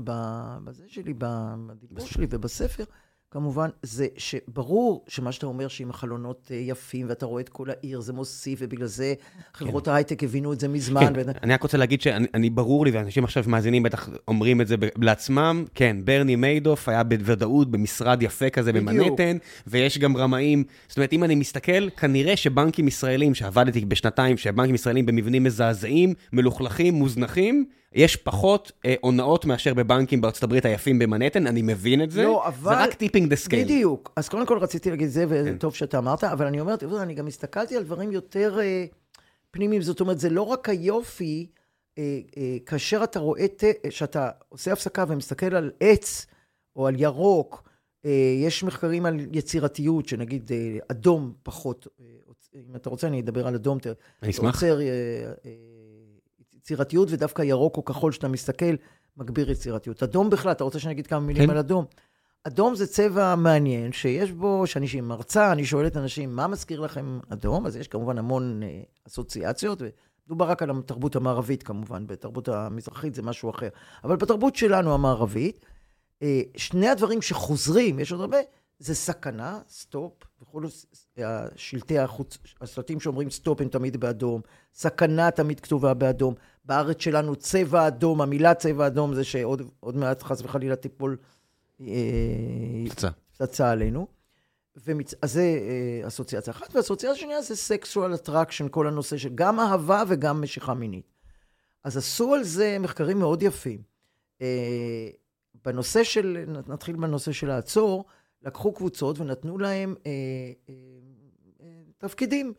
בזה שלי, בדיבור שלי ובספר, כמובן, זה שברור שמה שאתה אומר שעם החלונות אה, יפים ואתה רואה את כל העיר, זה מוסיף, ובגלל זה חברות כן. ההייטק הבינו את זה מזמן. כן, ו... אני רק רוצה להגיד שאני ברור לי, ואנשים עכשיו מאזינים בטח אומרים את זה לעצמם, כן, ברני מיידוף היה בוודאות במשרד יפה כזה במנהטן, ויש גם רמאים, זאת אומרת, אם אני מסתכל, כנראה שבנקים ישראלים, שעבדתי בשנתיים, שבנקים ישראלים במבנים מזעזעים, מלוכלכים, מוזנחים, יש פחות אה, הונאות מאשר בבנקים בארצות הברית היפים במנהטן, אני מבין את זה, לא, אבל... זה רק טיפינג דה סקייל. בדיוק. אז קודם כל רציתי להגיד זה, וטוב כן. שאתה אמרת, אבל אני אומרת, אני גם הסתכלתי על דברים יותר אה, פנימיים, זאת אומרת, זה לא רק היופי, אה, אה, כאשר אתה רואה, שאתה עושה הפסקה ומסתכל על עץ, או על ירוק, אה, יש מחקרים על יצירתיות, שנגיד אה, אדום פחות, אה, אם אתה רוצה אני אדבר על אדום, אני אשמח. עוצר יצירתיות, ודווקא ירוק או כחול, שאתה מסתכל, מגביר יצירתיות. אדום בכלל, אתה רוצה שאני אגיד כמה מילים כן. על אדום? אדום זה צבע מעניין, שיש בו, שאני מרצה, אני שואלת אנשים, מה מזכיר לכם אדום? אז יש כמובן המון אה, אסוציאציות, מדובר רק על התרבות המערבית כמובן, בתרבות המזרחית זה משהו אחר. אבל בתרבות שלנו המערבית, אה, שני הדברים שחוזרים, יש עוד הרבה, זה סכנה, סטופ, וכולו, שלטי החוץ, הסרטים שאומרים stop הם תמיד באדום, סכנה תמיד כתובה באדום. בארץ שלנו צבע אדום, המילה צבע אדום זה שעוד מעט חס וחלילה תיפול פצצה. פצצה עלינו. ומצ... אז זה אה, אסוציאציה אחת, ואסוציאציה שנייה זה sexual attraction, כל הנושא של גם אהבה וגם משיכה מינית. אז עשו על זה מחקרים מאוד יפים. אה, בנושא של, נתחיל בנושא של העצור, לקחו קבוצות ונתנו להם אה, אה, אה, תפקידים.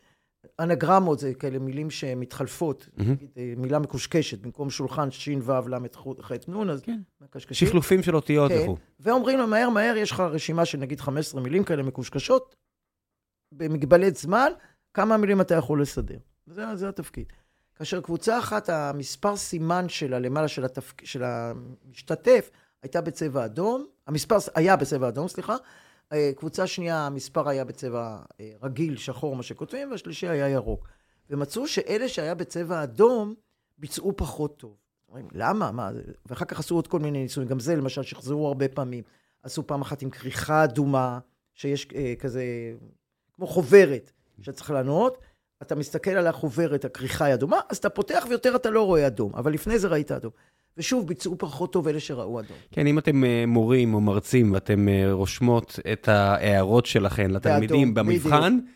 אנגרמות זה כאלה מילים שמתחלפות. נגיד, מילה מקושקשת, במקום שולחן שין וו למד ח' נון, אז כן. מקשקשים. שחלופים של אותיות כן. וכו'. ואומרים לו, מהר מהר, יש לך רשימה של נגיד 15 מילים כאלה מקושקשות, במגבלת זמן, כמה מילים אתה יכול לסדר. זה, זה התפקיד. כאשר קבוצה אחת, המספר סימן שלה, למעלה של, התפק... של המשתתף, הייתה בצבע אדום, המספר היה בצבע אדום, סליחה, קבוצה שנייה, המספר היה בצבע אה, רגיל, שחור, מה שכותבים, והשלישי היה ירוק. ומצאו שאלה שהיה בצבע אדום, ביצעו פחות טוב. אומרים, למה? מה? ואחר כך עשו עוד כל מיני ניסויים, גם זה למשל שחזרו הרבה פעמים. עשו פעם אחת עם כריכה אדומה, שיש אה, כזה, כמו חוברת שצריך לענות. אתה מסתכל על החוברת, הכריכה היא אדומה, אז אתה פותח ויותר אתה לא רואה אדום, אבל לפני זה ראית אדום. ושוב, ביצעו פחות טוב אלה שראו אדום. כן, אם אתם מורים או מרצים ואתם רושמות את ההערות שלכם לתלמידים במבחן, בדיוק.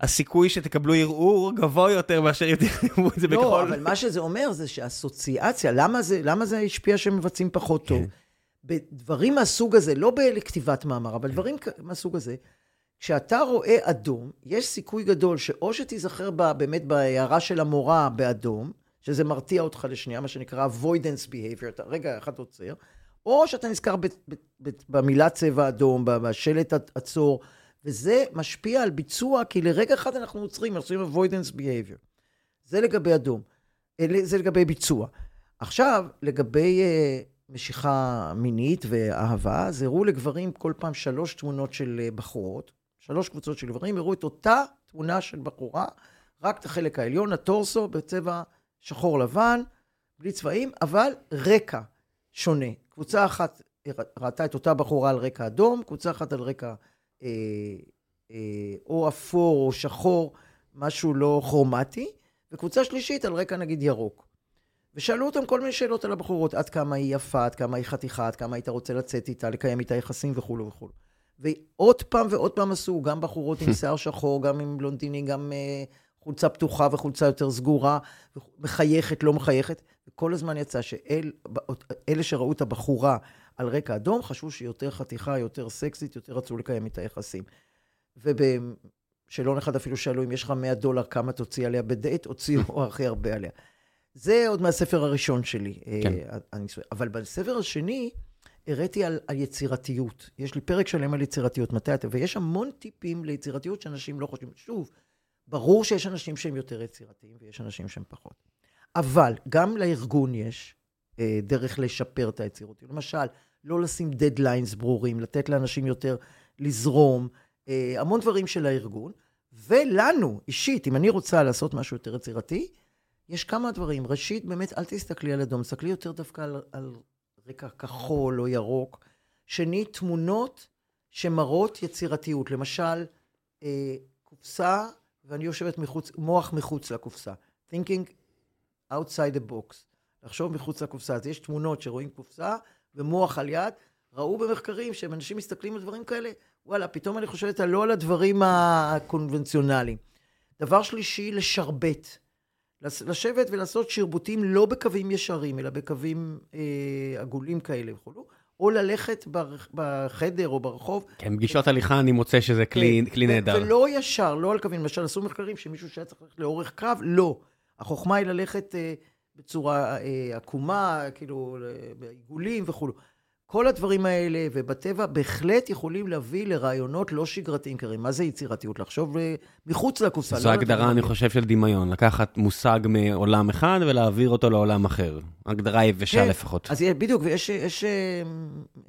הסיכוי שתקבלו ערעור גבוה יותר מאשר יכתבו את זה לא, בכחול. לא, אבל מה שזה אומר זה שהאסוציאציה, למה זה, למה זה השפיע שמבצעים פחות טוב? כן. בדברים מהסוג הזה, לא לכתיבת מאמר, אבל דברים מהסוג הזה, כשאתה רואה אדום, יש סיכוי גדול שאו שתיזכר בה, באמת בהערה של המורה באדום, שזה מרתיע אותך לשנייה, מה שנקרא avoidance behavior, אתה רגע אחד עוצר, או שאתה נזכר ב, ב, ב, במילה צבע אדום, בשלט עצור, וזה משפיע על ביצוע, כי לרגע אחד אנחנו עוצרים, אנחנו עושים avoidance behavior. זה לגבי אדום, זה לגבי ביצוע. עכשיו, לגבי uh, משיכה מינית ואהבה, אז הראו לגברים כל פעם שלוש תמונות של uh, בחורות, שלוש קבוצות של גברים, הראו את אותה תמונה של בחורה, רק את החלק העליון, הטורסו, בצבע שחור לבן, בלי צבעים, אבל רקע שונה. קבוצה אחת ראתה את אותה בחורה על רקע אדום, קבוצה אחת על רקע אה, אה, או אפור או שחור, משהו לא כרומטי, וקבוצה שלישית על רקע נגיד ירוק. ושאלו אותם כל מיני שאלות על הבחורות, עד כמה היא יפה, עד כמה היא חתיכה, עד כמה היית רוצה לצאת איתה, לקיים איתה יחסים וכולו וכולו. ועוד פעם ועוד פעם עשו, גם בחורות עם [laughs] שיער שחור, גם עם בלונדיני, גם אה, חולצה פתוחה וחולצה יותר סגורה, מחייכת, לא מחייכת, וכל הזמן יצא שאלה שראו את הבחורה על רקע אדום, חשבו שהיא יותר חתיכה, יותר סקסית, יותר רצו לקיים איתה יחסים. ובשאלון אחד אפילו שאלו, אם יש לך 100 דולר, כמה תוציא עליה בדייט, הוציאו [laughs] הכי הרבה עליה. זה עוד מהספר הראשון שלי. כן. אבל בספר השני, הראיתי על, על יצירתיות. יש לי פרק שלם על יצירתיות, מתי אתה... ויש המון טיפים ליצירתיות שאנשים לא חושבים. שוב, ברור שיש אנשים שהם יותר יצירתיים ויש אנשים שהם פחות. אבל גם לארגון יש אה, דרך לשפר את היצירתיות. למשל, לא לשים דדליינס ברורים, לתת לאנשים יותר לזרום, אה, המון דברים של הארגון. ולנו, אישית, אם אני רוצה לעשות משהו יותר יצירתי, יש כמה דברים. ראשית, באמת, אל תסתכלי על אדום, תסתכלי יותר דווקא על, על רקע כחול או ירוק. שנית, תמונות שמראות יצירתיות. למשל, אה, קופסה ואני יושבת מחוץ, מוח מחוץ לקופסה. thinking outside the box. לחשוב מחוץ לקופסה. אז יש תמונות שרואים קופסה ומוח על יד. ראו במחקרים שהם אנשים מסתכלים על דברים כאלה, וואלה, פתאום אני חושבת לא על הדברים הקונבנציונליים. דבר שלישי, לשרבט. לשבת ולעשות שרבוטים לא בקווים ישרים, אלא בקווים אה, עגולים כאלה וכולו. או ללכת בחדר או ברחוב. כן, פגישות הליכה אני מוצא שזה כלי, כלי נהדר. ולא ישר, לא על קווים. למשל, עשו מחקרים שמישהו שהיה צריך ללכת לאורך קו, לא. החוכמה היא ללכת אה, בצורה אה, עקומה, כאילו, בעיגולים וכולו. כל הדברים האלה, ובטבע בהחלט יכולים להביא לרעיונות לא שגרתיים קרים. מה זה יצירתיות? לחשוב אה, מחוץ לקופסה. זו לא הגדרה, אני. חושב, של דמיון. לקחת מושג מעולם אחד ולהעביר אותו לעולם אחר. הגדרה יבשה כן. לפחות. אז בדיוק, ויש יש, אה,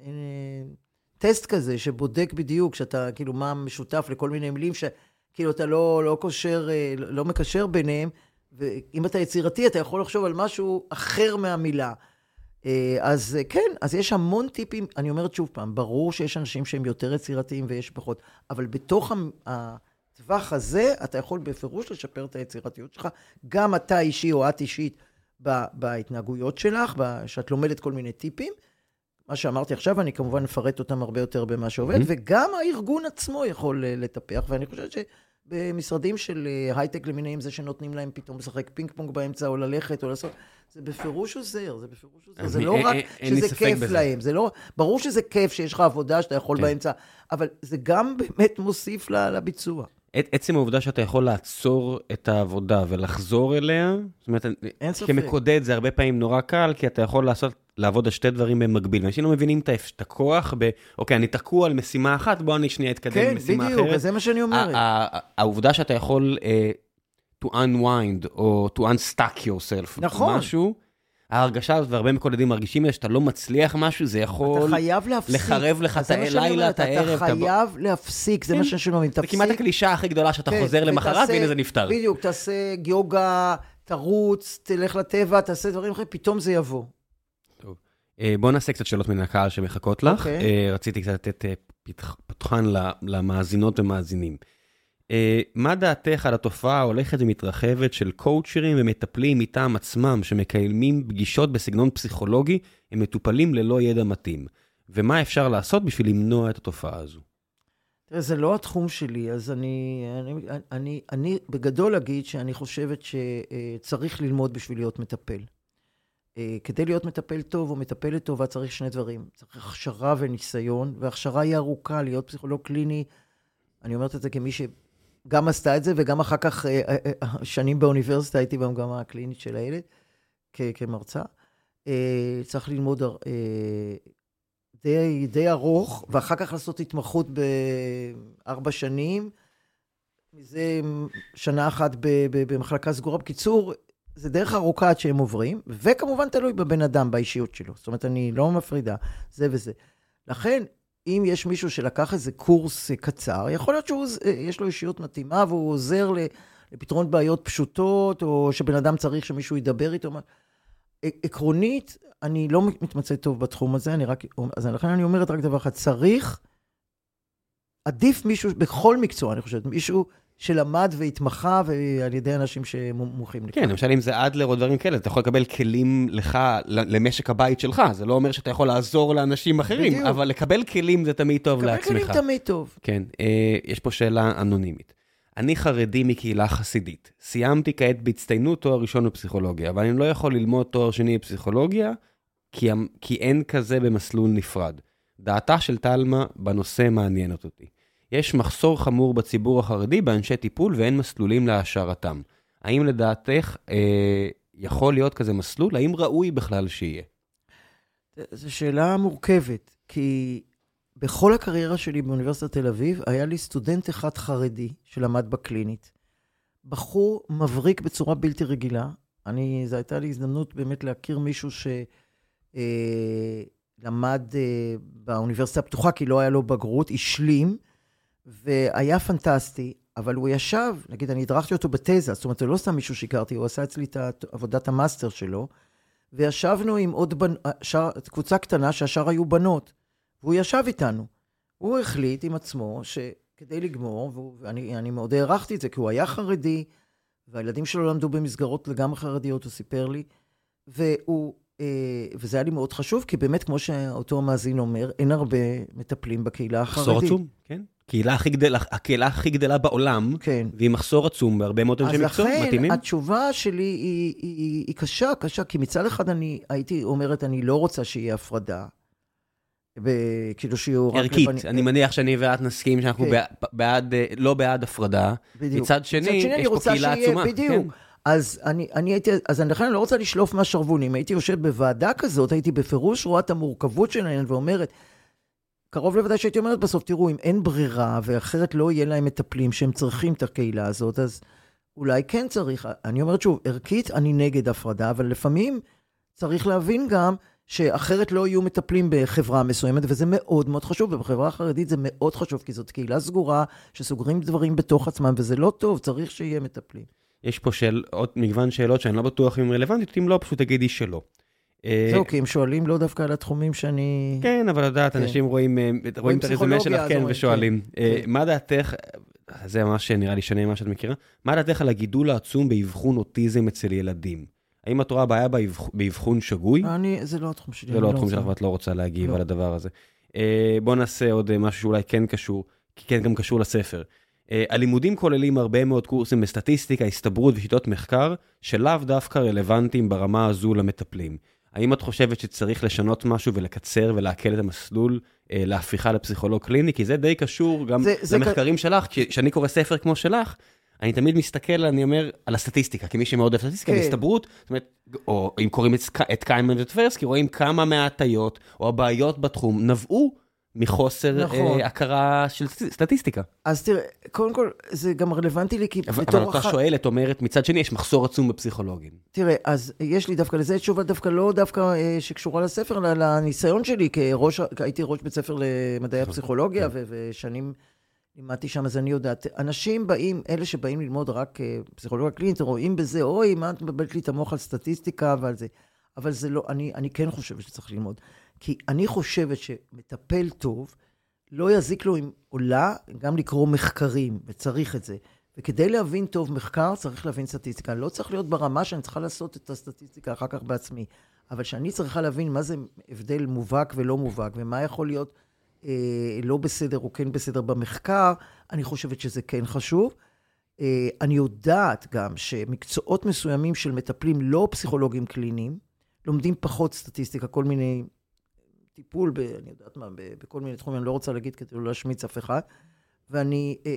אה, טסט כזה שבודק בדיוק, שאתה, כאילו, מה משותף לכל מיני מילים, שכאילו אתה לא, לא קושר, לא לא מקשר ביניהם, ואם אתה יצירתי, אתה יכול לחשוב על משהו אחר מהמילה. אה, אז אה, כן, אז יש המון טיפים, אני אומרת שוב פעם, ברור שיש אנשים שהם יותר יצירתיים ויש פחות, אבל בתוך הטווח הזה, אתה יכול בפירוש לשפר את היצירתיות שלך, גם אתה אישי או את אישית בהתנהגויות שלך, שאת לומדת כל מיני טיפים. מה שאמרתי עכשיו, אני כמובן אפרט אותם הרבה יותר במה שעובד, Mhm. וגם הארגון עצמו יכול אה, לטפח, ואני חושבת שבמשרדים של הייטק למיניהם, זה שנותנים להם פתאום לשחק פינג פונג באמצע, או ללכת, או לעשות, זה בפירוש עוזר, זה בפירוש עוזר. זה לא רק שזה כיף. להם, זה לא, ברור שזה כיף שיש לך עבודה שאתה יכול כן. באמצע, אבל זה גם [laughs] באמת מוסיף לביצוע. עצם העובדה שאתה יכול לעצור את העבודה ולחזור אליה, זאת אומרת. כמקודד זה הרבה פעמים נורא קל, כי אתה יכול לעשות, לעבוד על שתי דברים במקביל. אנשים לא מבינים את הכוח ב, אוקיי, אני תקוע על משימה אחת, בוא אני שנייה אתקדם כן, למשימה בדיוק, אחרת. אז זה מה שאני אומרת. העובדה שאתה יכול uh, to unwind, או to unstuck yourself, נכון. משהו, ההרגשה הזאת, והרבה מקודדים מרגישים את זה, שאתה לא מצליח משהו, זה יכול... אתה חייב להפסיק. לחרב לך זה את שאני הלילה, את הערב, אתה חייב להפסיק, זה כן. מה שאנשים אומרים, זה תפסיק. כמעט הקלישה הכי גדולה שאתה כן, חוזר למחרת, והנה זה נפתר. בדיוק, תעשה יוגה, תרוץ, תלך לטבע, תעשה דברים אחרים, פתאום זה יבוא. אה, בוא נעשה קצת שאלות מן הקהל שמחכות לך. אוקיי. אה, רציתי קצת לתת אה, פתח- פתחן למאזינות ומאזינים. אה, מה דעתך על התופעה ההולכת ומתרחבת של קואוצ'רים ומטפלים מטעם עצמם שמקיימים פגישות בסגנון פסיכולוגי עם מטופלים ללא ידע מתאים? ומה אפשר לעשות בשביל למנוע את התופעה הזו? תראה, זה לא התחום שלי, אז אני, אני, אני, אני בגדול אגיד שאני חושבת שצריך ללמוד בשביל להיות מטפל. אה, כדי להיות מטפל טוב או מטפלת טובה צריך שני דברים. צריך הכשרה וניסיון, והכשרה היא ארוכה, להיות פסיכולוג קליני. אני אומרת את זה כמי שגם עשתה את זה, וגם אחר כך אה, אה, אה, שנים באוניברסיטה הייתי במגמה הקלינית של הילד, כ- כמרצה. צריך ללמוד די, די ארוך, ואחר כך לעשות התמחות בארבע שנים, מזה שנה אחת במחלקה סגורה. בקיצור, זה דרך ארוכה עד שהם עוברים, וכמובן תלוי בבן אדם, באישיות שלו. זאת אומרת, אני לא מפרידה, זה וזה. לכן, אם יש מישהו שלקח איזה קורס אה, קצר, יכול להיות שיש לו אישיות מתאימה והוא עוזר לפתרון בעיות פשוטות, או שבן אדם צריך שמישהו ידבר איתו. עקרונית, אני לא מתמצא טוב בתחום הזה, אני רק... אז לכן אני אומרת רק דבר אחד, צריך, עדיף מישהו, בכל מקצוע, אני חושבת, מישהו שלמד והתמחה ועל ידי אנשים שמומחים לכך. כן, למשל אם זה אדלר או דברים כאלה, אתה יכול לקבל כלים לך, למשק הבית שלך. זה לא אומר שאתה יכול לעזור לאנשים אחרים, בדיוק. אבל לקבל כלים זה תמיד טוב לקבל לעצמך. כלים תמיד טוב. כן, אה, יש פה שאלה אנונימית. אני חרדי מקהילה חסידית. סיימתי כעת בהצטיינות תואר ראשון בפסיכולוגיה, אבל אני לא יכול ללמוד תואר שני בפסיכולוגיה, כי, כי אין כזה במסלול נפרד. דעתה של תלמה בנושא מעניינת אותי. יש מחסור חמור בציבור החרדי באנשי טיפול ואין מסלולים להעשרתם. האם לדעתך אה, יכול להיות כזה מסלול? האם ראוי בכלל שיהיה? זו שאלה מורכבת, כי בכל הקריירה שלי באוניברסיטת תל אביב, היה לי סטודנט אחד חרדי שלמד בקלינית. בחור מבריק בצורה בלתי רגילה. אני, זו הייתה לי הזדמנות באמת להכיר מישהו שלמד אה, אה, באוניברסיטה הפתוחה, כי לא היה לו בגרות, השלים, והיה פנטסטי, אבל הוא ישב, נגיד, אני הדרכתי אותו בתזה, זאת אומרת, זה לא סתם מישהו שהכרתי, הוא עשה אצלי את עבודת המאסטר שלו, וישבנו עם עוד בנ... שר... קבוצה קטנה שהשאר היו בנות, והוא ישב איתנו. הוא החליט עם עצמו שכדי לגמור, והוא- ואני אני מאוד הערכתי את זה, כי הוא היה חרדי, והילדים שלו למדו במסגרות לגמרי חרדיות, הוא סיפר לי, והוא, אה, וזה היה לי מאוד חשוב, כי באמת, כמו שאותו המאזין אומר, אין הרבה מטפלים בקהילה החרדית. מחסור עצום, כן. קהילה הכי גדלה, הקהילה הכי גדלה בעולם, כן. והיא מחסור עצום בהרבה מאוד אנשי אז מקצוע לכן, מתאימים. התשובה שלי היא, היא, היא קשה, קשה, כי מצד אחד אני הייתי אומרת, אני לא רוצה שיהיה הפרדה. כאילו שיהיו רק ערכית, לבנים- אני מניח שאני ואת נסכים שאנחנו כן. בעד- לא בעד הפרדה. בדיוק. מצד שני, אני יש פה קהילה שיהיה- עצומה. בדיוק. כן. אז אני, אני הייתי, אז לכן אני לא רוצה לשלוף מהשרוולים. הייתי יושב בוועדה כזאת, הייתי בפירוש רואה את המורכבות שלהן ואומרת, קרוב לוודאי שהייתי אומרת בסוף, תראו, אם אין ברירה, ואחרת לא יהיה להם מטפלים שהם צריכים את הקהילה הזאת, אז אולי כן צריך. אני אומרת שוב, ערכית, אני נגד הפרדה, אבל לפעמים צריך להבין גם שאחרת לא יהיו מטפלים בחברה מסוימת, וזה מאוד מאוד חשוב, ובחברה החרדית זה מאוד חשוב, כי זאת קהילה סגורה, שסוגרים דברים בתוך עצמם, וזה לא טוב, צריך שיהיה מטפלים. יש פה שאל, עוד מגוון שאלות שאני לא בטוח אם רלוונטיות, אם לא, פשוט תגידי שלא. אה, זהו, כי הם שואלים לא דווקא על התחומים שאני... כן, אבל לדעת, כן. אנשים רואים, אה, את הרזומה שלך, כן, ושואלים. כן. אה, מה דעתך, זה ממש נראה לי שונה ממה שאת מכירה, מה דעתך על הגידול העצום באבחון אוטיזם אצל ילדים? האם את רואה בעיה באבחון שגוי? אני, זה לא התחום שלי. זה לא, לא התחום שלך ואת לא רוצה להגיב לא. על הדבר הזה. בוא נעשה עוד משהו שאולי כן קשור, כי כן גם קשור לספר. הלימודים כוללים הרבה מאוד קורסים בסטטיסטיקה, הסתברות ושיטות מחקר, שלאו דווקא רלוונטיים ברמה הזו למטפלים. האם את חושבת שצריך לשנות משהו ולקצר ולהקל את המסלול אה, להפיכה לפסיכולוג קליני? כי זה די קשור גם זה, למחקרים זה... שלך. כשאני קורא ספר כמו שלך, אני תמיד מסתכל, אני אומר, על הסטטיסטיקה, כמי שמאוד אוהב סטטיסטיקה, כן. הסתברות, זאת אומרת, או אם קוראים את, את קיימן וטברסקי, רואים כמה מההטיות או הבעיות בתחום נבעו מחוסר נכון. אה, הכרה של סטטיסטיקה. אז תראה, קודם כל, זה גם רלוונטי לי, כי אבל, בתור... אבל אתה שואלת, אומרת, מצד שני, יש מחסור עצום בפסיכולוגים. תראה, אז יש לי דווקא לזה תשובה דווקא לא דווקא אה, שקשורה לספר, אלא לניסיון שלי, כראש, הייתי ראש בית ספר למדעי [laughs] הפסיכולוגיה, כן. ושנים לימדתי שם, אז אני יודעת. אנשים באים, אלה שבאים ללמוד רק אה, פסיכולוגיה קלינית, רואים בזה, אוי, מה את מבלבלת לי את המוח על סטטיסטיקה ועל זה. אבל זה לא, אני, אני כן חושבת שצריך ללמוד. כי אני חושבת שמטפל טוב, לא יזיק לו עם עולה גם לקרוא מחקרים, וצריך את זה. וכדי להבין טוב מחקר, צריך להבין סטטיסטיקה. לא צריך להיות ברמה שאני צריכה לעשות את הסטטיסטיקה אחר כך בעצמי, אבל שאני צריכה להבין מה זה הבדל מובהק ולא מובהק, ומה יכול להיות אה, לא בסדר או כן בסדר במחקר, אני חושבת שזה כן חשוב. אה, אני יודעת גם שמקצועות מסוימים של מטפלים לא פסיכולוגים קליניים, לומדים פחות סטטיסטיקה, כל מיני טיפול, ב, אני יודעת מה, ב, בכל מיני תחומים, אני לא רוצה להגיד כדי לא להשמיץ אף אחד. ואני אה,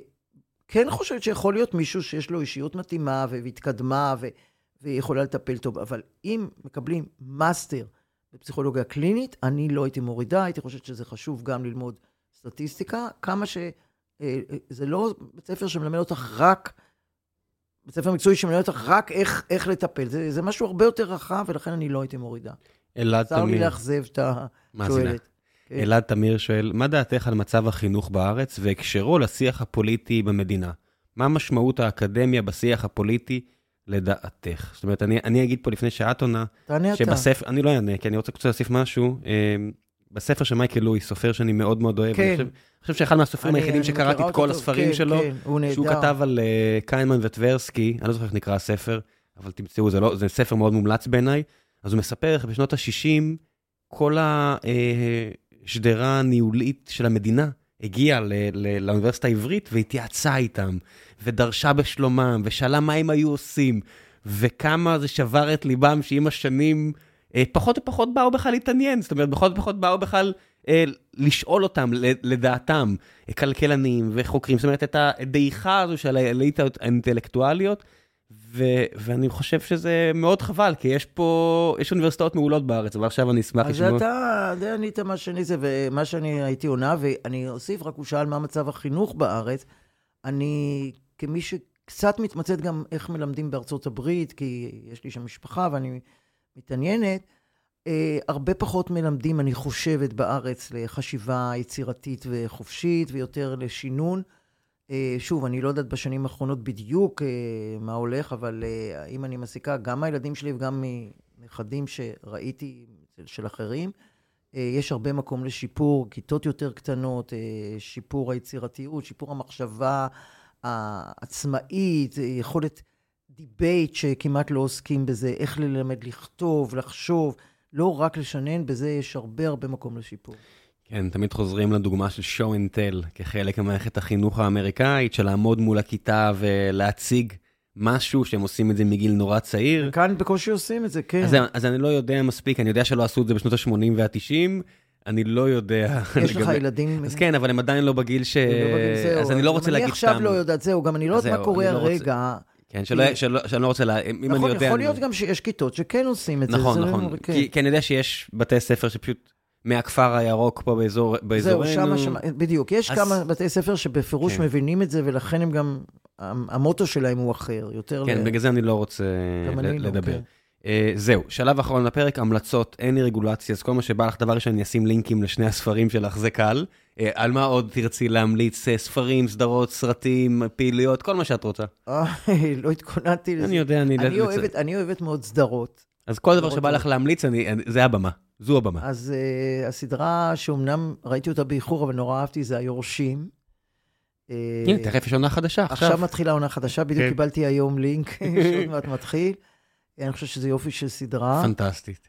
כן חושבת שיכול להיות מישהו שיש לו אישיות מתאימה והתקדמה ו, ויכולה לטפל טוב, אבל אם מקבלים מאסטר בפסיכולוגיה קלינית, אני לא הייתי מורידה, הייתי חושבת שזה חשוב גם ללמוד סטטיסטיקה, כמה ש... אה, אה, זה לא בית ספר שמלמד אותך רק, בית ספר מקצועי שמלמד אותך רק איך, איך לטפל, זה, זה משהו הרבה יותר רחב, ולכן אני לא הייתי מורידה. אלעד תמיר. צר לי לאכזב את השואלת. כן. אלעד תמיר שואל, מה דעתך על מצב החינוך בארץ והקשרו לשיח הפוליטי במדינה? מה משמעות האקדמיה בשיח הפוליטי לדעתך? זאת אומרת, אני, אני אגיד פה לפני שאת עונה, תענה שבספר, אני לא אענה, כי אני רוצה קצת להוסיף משהו. אה, בספר של מייקל לואי, סופר שאני מאוד מאוד אוהב, כן. אני חושב, חושב שאחד מהסופרים היחידים שקראתי את כל הספרים כן, שלו, כן, שהוא כתב על uh, קיימן וטברסקי, אני לא זוכר איך נקרא הספר, אבל תמצאו, זה, לא, זה ספר מאוד מומלץ בעיניי. אז הוא מספר איך בשנות ה-60, כל השדרה הניהולית של המדינה הגיעה לאוניברסיטה העברית והתייעצה איתם, ודרשה בשלומם, ושאלה מה הם היו עושים, וכמה זה שבר את ליבם שעם השנים אה, פחות ופחות באו בכלל להתעניין, זאת אומרת, פחות ופחות באו בכלל אה, לשאול אותם לדעתם, כלכלנים וחוקרים, זאת אומרת, את הדעיכה הזו של האליטות האינטלקטואליות. ו- ואני חושב שזה מאוד חבל, כי יש פה, יש אוניברסיטאות מעולות בארץ, אבל עכשיו אני אשמח לשמוע. אז אתה די ענית מה שאני זה, ומה שאני הייתי עונה, ואני אוסיף, רק הוא שאל מה מצב החינוך בארץ. אני, כמי שקצת מתמצאת גם איך מלמדים בארצות הברית, כי יש לי שם משפחה ואני מתעניינת, אה, הרבה פחות מלמדים, אני חושבת, בארץ לחשיבה יצירתית וחופשית, ויותר לשינון. אה, שוב, אני לא יודעת בשנים האחרונות בדיוק אה, מה הולך, אבל אה, אם אני מסיקה, גם מהילדים שלי וגם מנכדים שראיתי של אחרים, יש הרבה מקום לשיפור, כיתות יותר קטנות, שיפור היצירתיות, שיפור המחשבה העצמאית, יכולת debate שכמעט לא עוסקים בזה, איך ללמד לכתוב, לחשוב, לא רק לשנן, בזה יש הרבה הרבה מקום לשיפור. כן, תמיד חוזרים לדוגמה של show and tell, כחלק ממערכת החינוך האמריקאית, של לעמוד מול הכיתה ולהציג משהו שהם עושים את זה מגיל נורא צעיר. כאן בקושי עושים את זה, כן. אז, אז אני לא יודע מספיק, אני יודע שלא עשו את זה בשנות ה-80 וה-90, אני לא יודע. יש לך ילדים... אז כן, אבל הם עדיין לא בגיל ש... לא בגיל, אז אני לא רוצה להגיד סתם. אני עכשיו לא יודעת, זהו, גם אני לא יודעת מה קורה לא הרגע. כן, שאני לא רוצה, לה... אם נכון, אני יודע... יכול אני... להיות גם שיש כיתות שכן עושים את זה. נכון, נכון. כן. כי, כי אני יודע שיש בתי ספר שפשוט מהכפר הירוק פה באזור, זהו, באזורנו. שמה, שמה, בדיוק. יש אז- כמה בתי ספר שבפירוש כן. מבינים את זה, ולכן הם גם, המוטו שלהם הוא אחר, יותר כן, ל- בגלל זה אני לא רוצה ל- אני לא, לדבר. כן. אה, זהו, שלב אחרון לפרק, המלצות, אין לי רגולציה, אז כל מה שבא לך, דבר ראשון, אני אשים לינקים לשני הספרים שלך, זה קל. אה, על מה עוד תרצי להמליץ? אה, ספרים, סדרות, סרטים, פעילויות, כל מה שאת רוצה. [laughs] אה, לא התכוננתי לזה. אני יודע, אני... אני לצ- אוהבת, אני אוהבת מאוד סדרות. אז כל דבר שבא לך להמליץ, אני- אני- זה הבמה. זו הבמה. אז uh, הסדרה שאומנם ראיתי אותה באיחור, אבל נורא אהבתי, זה היורשים. אה, הנה, תכף יש עונה חדשה, עכשיו עכשיו. מתחילה עונה חדשה, בדיוק כן. קיבלתי היום לינק, [laughs] שעוד מעט מתחיל. אני חושב שזה יופי של סדרה. פנטסטית.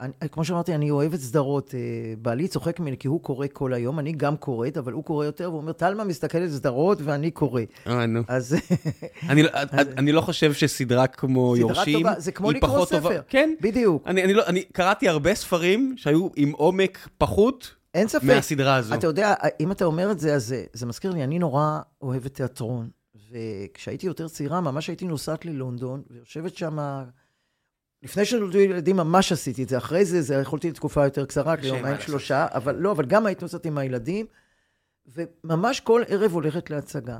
אני, כמו שאמרתי, אני אוהבת סדרות. אה, בעלי צוחק ממני כי הוא קורא כל היום, אני גם קוראת, אבל הוא קורא יותר, והוא אומר, טלמה מסתכלת סדרות ואני קורא. אה, נו. אז [laughs] אני לא- אני לא חושב שסדרה כמו סדרה יורשים, טובה, זה כמו לקרוא פחות טובה. ספר. כן. בדיוק, אני, אני, לא, אני קראתי הרבה ספרים שהיו עם עומק פחות אין ספק. מהסדרה הזו. אתה יודע, אם אתה אומר את זה, אז זה, זה מזכיר לי, אני נורא אוהבת תיאטרון, וכשהייתי יותר צעירה, ממש הייתי נוסעת ללונדון, ויושבת שם, לפני שנולדו ילדים ממש עשיתי את זה, אחרי זה, זה יכולתי לתקופה יותר קצרה, ליומיים. שלושה, אבל לא, אבל גם הייתי נוסעת עם הילדים, וממש כל ערב הולכת להצגה.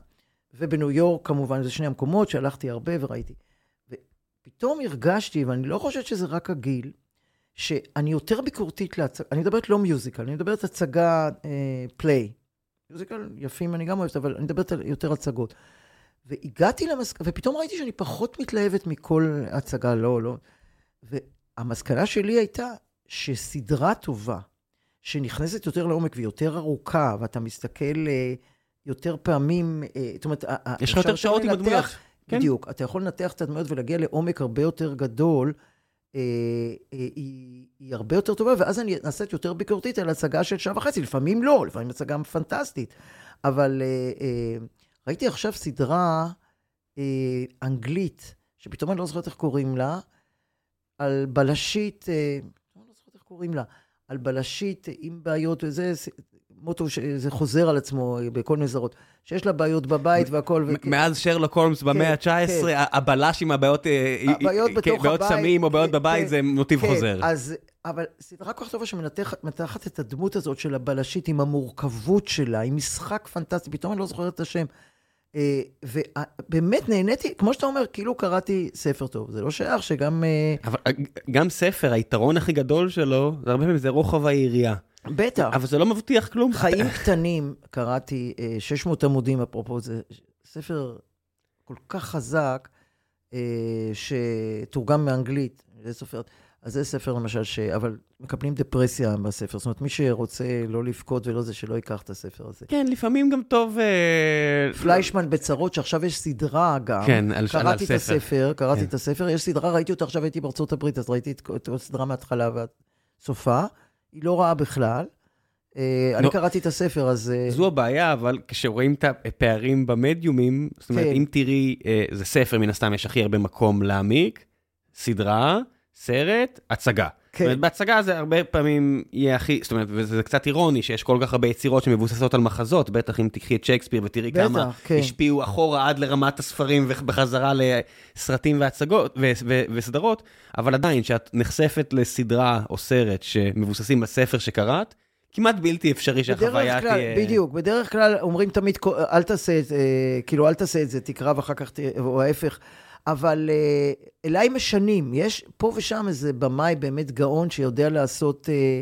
ובניו יורק, כמובן, זה שני המקומות שהלכתי הרבה וראיתי. ופתאום הרגשתי, ואני לא חושבת שזה רק הגיל, שאני יותר ביקורתית להצגה, אני מדברת לא מיוזיקל, אני מדברת הצגה אה, פליי. מיוזיקל יפים אני גם אוהבת, אבל אני מדברת על יותר הצגות. והגעתי למסקנה, ופתאום ראיתי שאני פחות מתלהבת מכל הצגה, לא, לא. והמסקנה שלי הייתה שסדרה טובה, שנכנסת יותר לעומק ויותר ארוכה, ואתה מסתכל אה, יותר פעמים, אה, זאת אומרת, יש לך יותר שעות עם הדמויות. כן. בדיוק. אתה יכול לנתח את הדמויות ולהגיע לעומק הרבה יותר גדול. אה, אה, היא, היא הרבה יותר טובה, ואז אני נעשית יותר ביקורתית על הצגה של שעה וחצי. לפעמים לא, לפעמים הצגה פנטסטית. אבל אה, אה, ראיתי עכשיו סדרה אה, אנגלית, שפתאום אני לא זוכרת איך קוראים לה, על בלשית, אה, אני לא זוכרת איך קוראים לה, על בלשית עם בעיות, וזה מוטו שזה חוזר על עצמו בכל מיני זרות, שיש לה בעיות בבית והכל. וכן. מאז שרלוק הולמס במאה ה-19, כן. הבלש עם הבעיות, אה, הבעיות אה, בתוך כן, בעיות הבית, סמים או בעיות כן, בבית, כן, זה מוטיב כן, חוזר. אז, אבל סדרה כל כך טובה שמנתחת את הדמות הזאת של הבלשית עם המורכבות שלה, עם משחק פנטסטי, פתאום אני לא זוכרת את השם. אה, ובאמת נהניתי, כמו שאתה אומר, כאילו קראתי ספר טוב. זה לא שייך שגם... אה, אבל אה, גם ספר, היתרון הכי גדול שלו, זה הרבה פעמים זה רוחב היריעה. בטח, אבל זה לא מבטיח כלום. חיים קטנים, קראתי אה, 600 עמודים, אפרופו, זה ספר כל כך חזק, שתורגם מאנגלית, זה סופר, אז זה ספר למשל, ש... אבל מקבלים דפרסיה בספר, זאת אומרת, מי שרוצה לא לבכות ולא זה, שלא ייקח את הספר הזה. כן, לפעמים גם טוב... אה, פליישמן בצרות, שעכשיו יש סדרה גם. כן, על- על קראתי את הספר. קראתי כן. את הספר, יש סדרה, ראיתי אותה עכשיו, הייתי בארצות הברית, אז ראיתי את הסדרה מההתחלה ועד סופה. היא לא רעה בכלל. אה, אני לא. קראתי את הספר, אז... אה, זו הבעיה, אבל כשרואים את הפערים במדיומים, זאת אומרת, כן. אם תראי, זה ספר, מן הסתם יש הכי הרבה מקום להעמיק, סדרה, סרט, הצגה. זאת כן. אומרת, בהצגה זה הרבה פעמים יהיה הכי, זאת אומרת, וזה קצת אירוני שיש כל כך הרבה יצירות שמבוססות על מחזות, בטח אם תקחי את שייקספיר ותראי בטח, כמה כן. השפיעו אחורה עד לרמת הספרים ובחזרה לסרטים והצגות ו- ו- וסדרות, אבל עדיין, כשאת נחשפת לסדרה או סרט שמבוססים על ספר שקראת, כמעט בלתי אפשרי שהחוויה כלל, תהיה... בדיוק, בדרך כלל אומרים תמיד, אל תעשה את זה, כאילו, אל תעשה את זה, תקרא ואחר כך, או ההפך. אבל אה, אליי משנים, יש פה ושם איזה במאי באמת גאון שיודע לעשות, אה,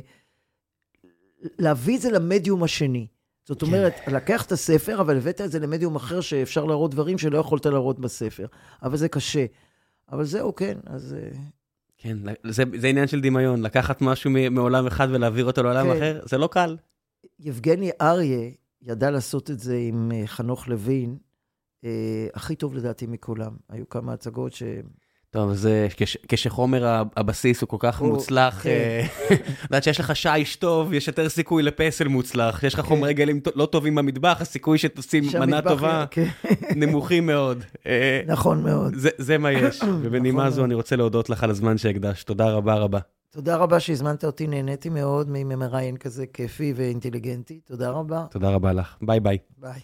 להביא את זה למדיום השני. זאת כן. אומרת, לקח את הספר, אבל הבאת את זה למדיום אחר שאפשר להראות דברים שלא יכולת להראות בספר. אבל זה קשה. אבל זהו, כן, אז... אה, כן, זה, זה עניין של דמיון, לקחת משהו מעולם אחד ולהעביר אותו לעולם כן. אחר, זה לא קל. יבגני אריה ידע לעשות את זה עם חנוך לוין, אה, הכי טוב לדעתי מכולם. היו כמה הצגות ש... טוב, אז אה, כש, כשחומר הבסיס הוא כל כך הוא- מוצלח, כן. אה, [laughs] יודעת שיש לך שיש טוב, יש יותר סיכוי לפסל מוצלח, יש לך כן. חומרי גלים לא טובים במטבח, הסיכוי שתשים מנה טובה כן, [laughs] נמוכים מאוד. אה, נכון מאוד. זה, זה מה יש, [coughs] ובנימה נכונה זו מאוד. אני רוצה להודות לך על הזמן שהקדשת, תודה רבה רבה. תודה רבה שהזמנת אותי, נהניתי מאוד ממראיין כזה כיפי ואינטליגנטי. תודה רבה. תודה רבה לך, ביי ביי. ביי.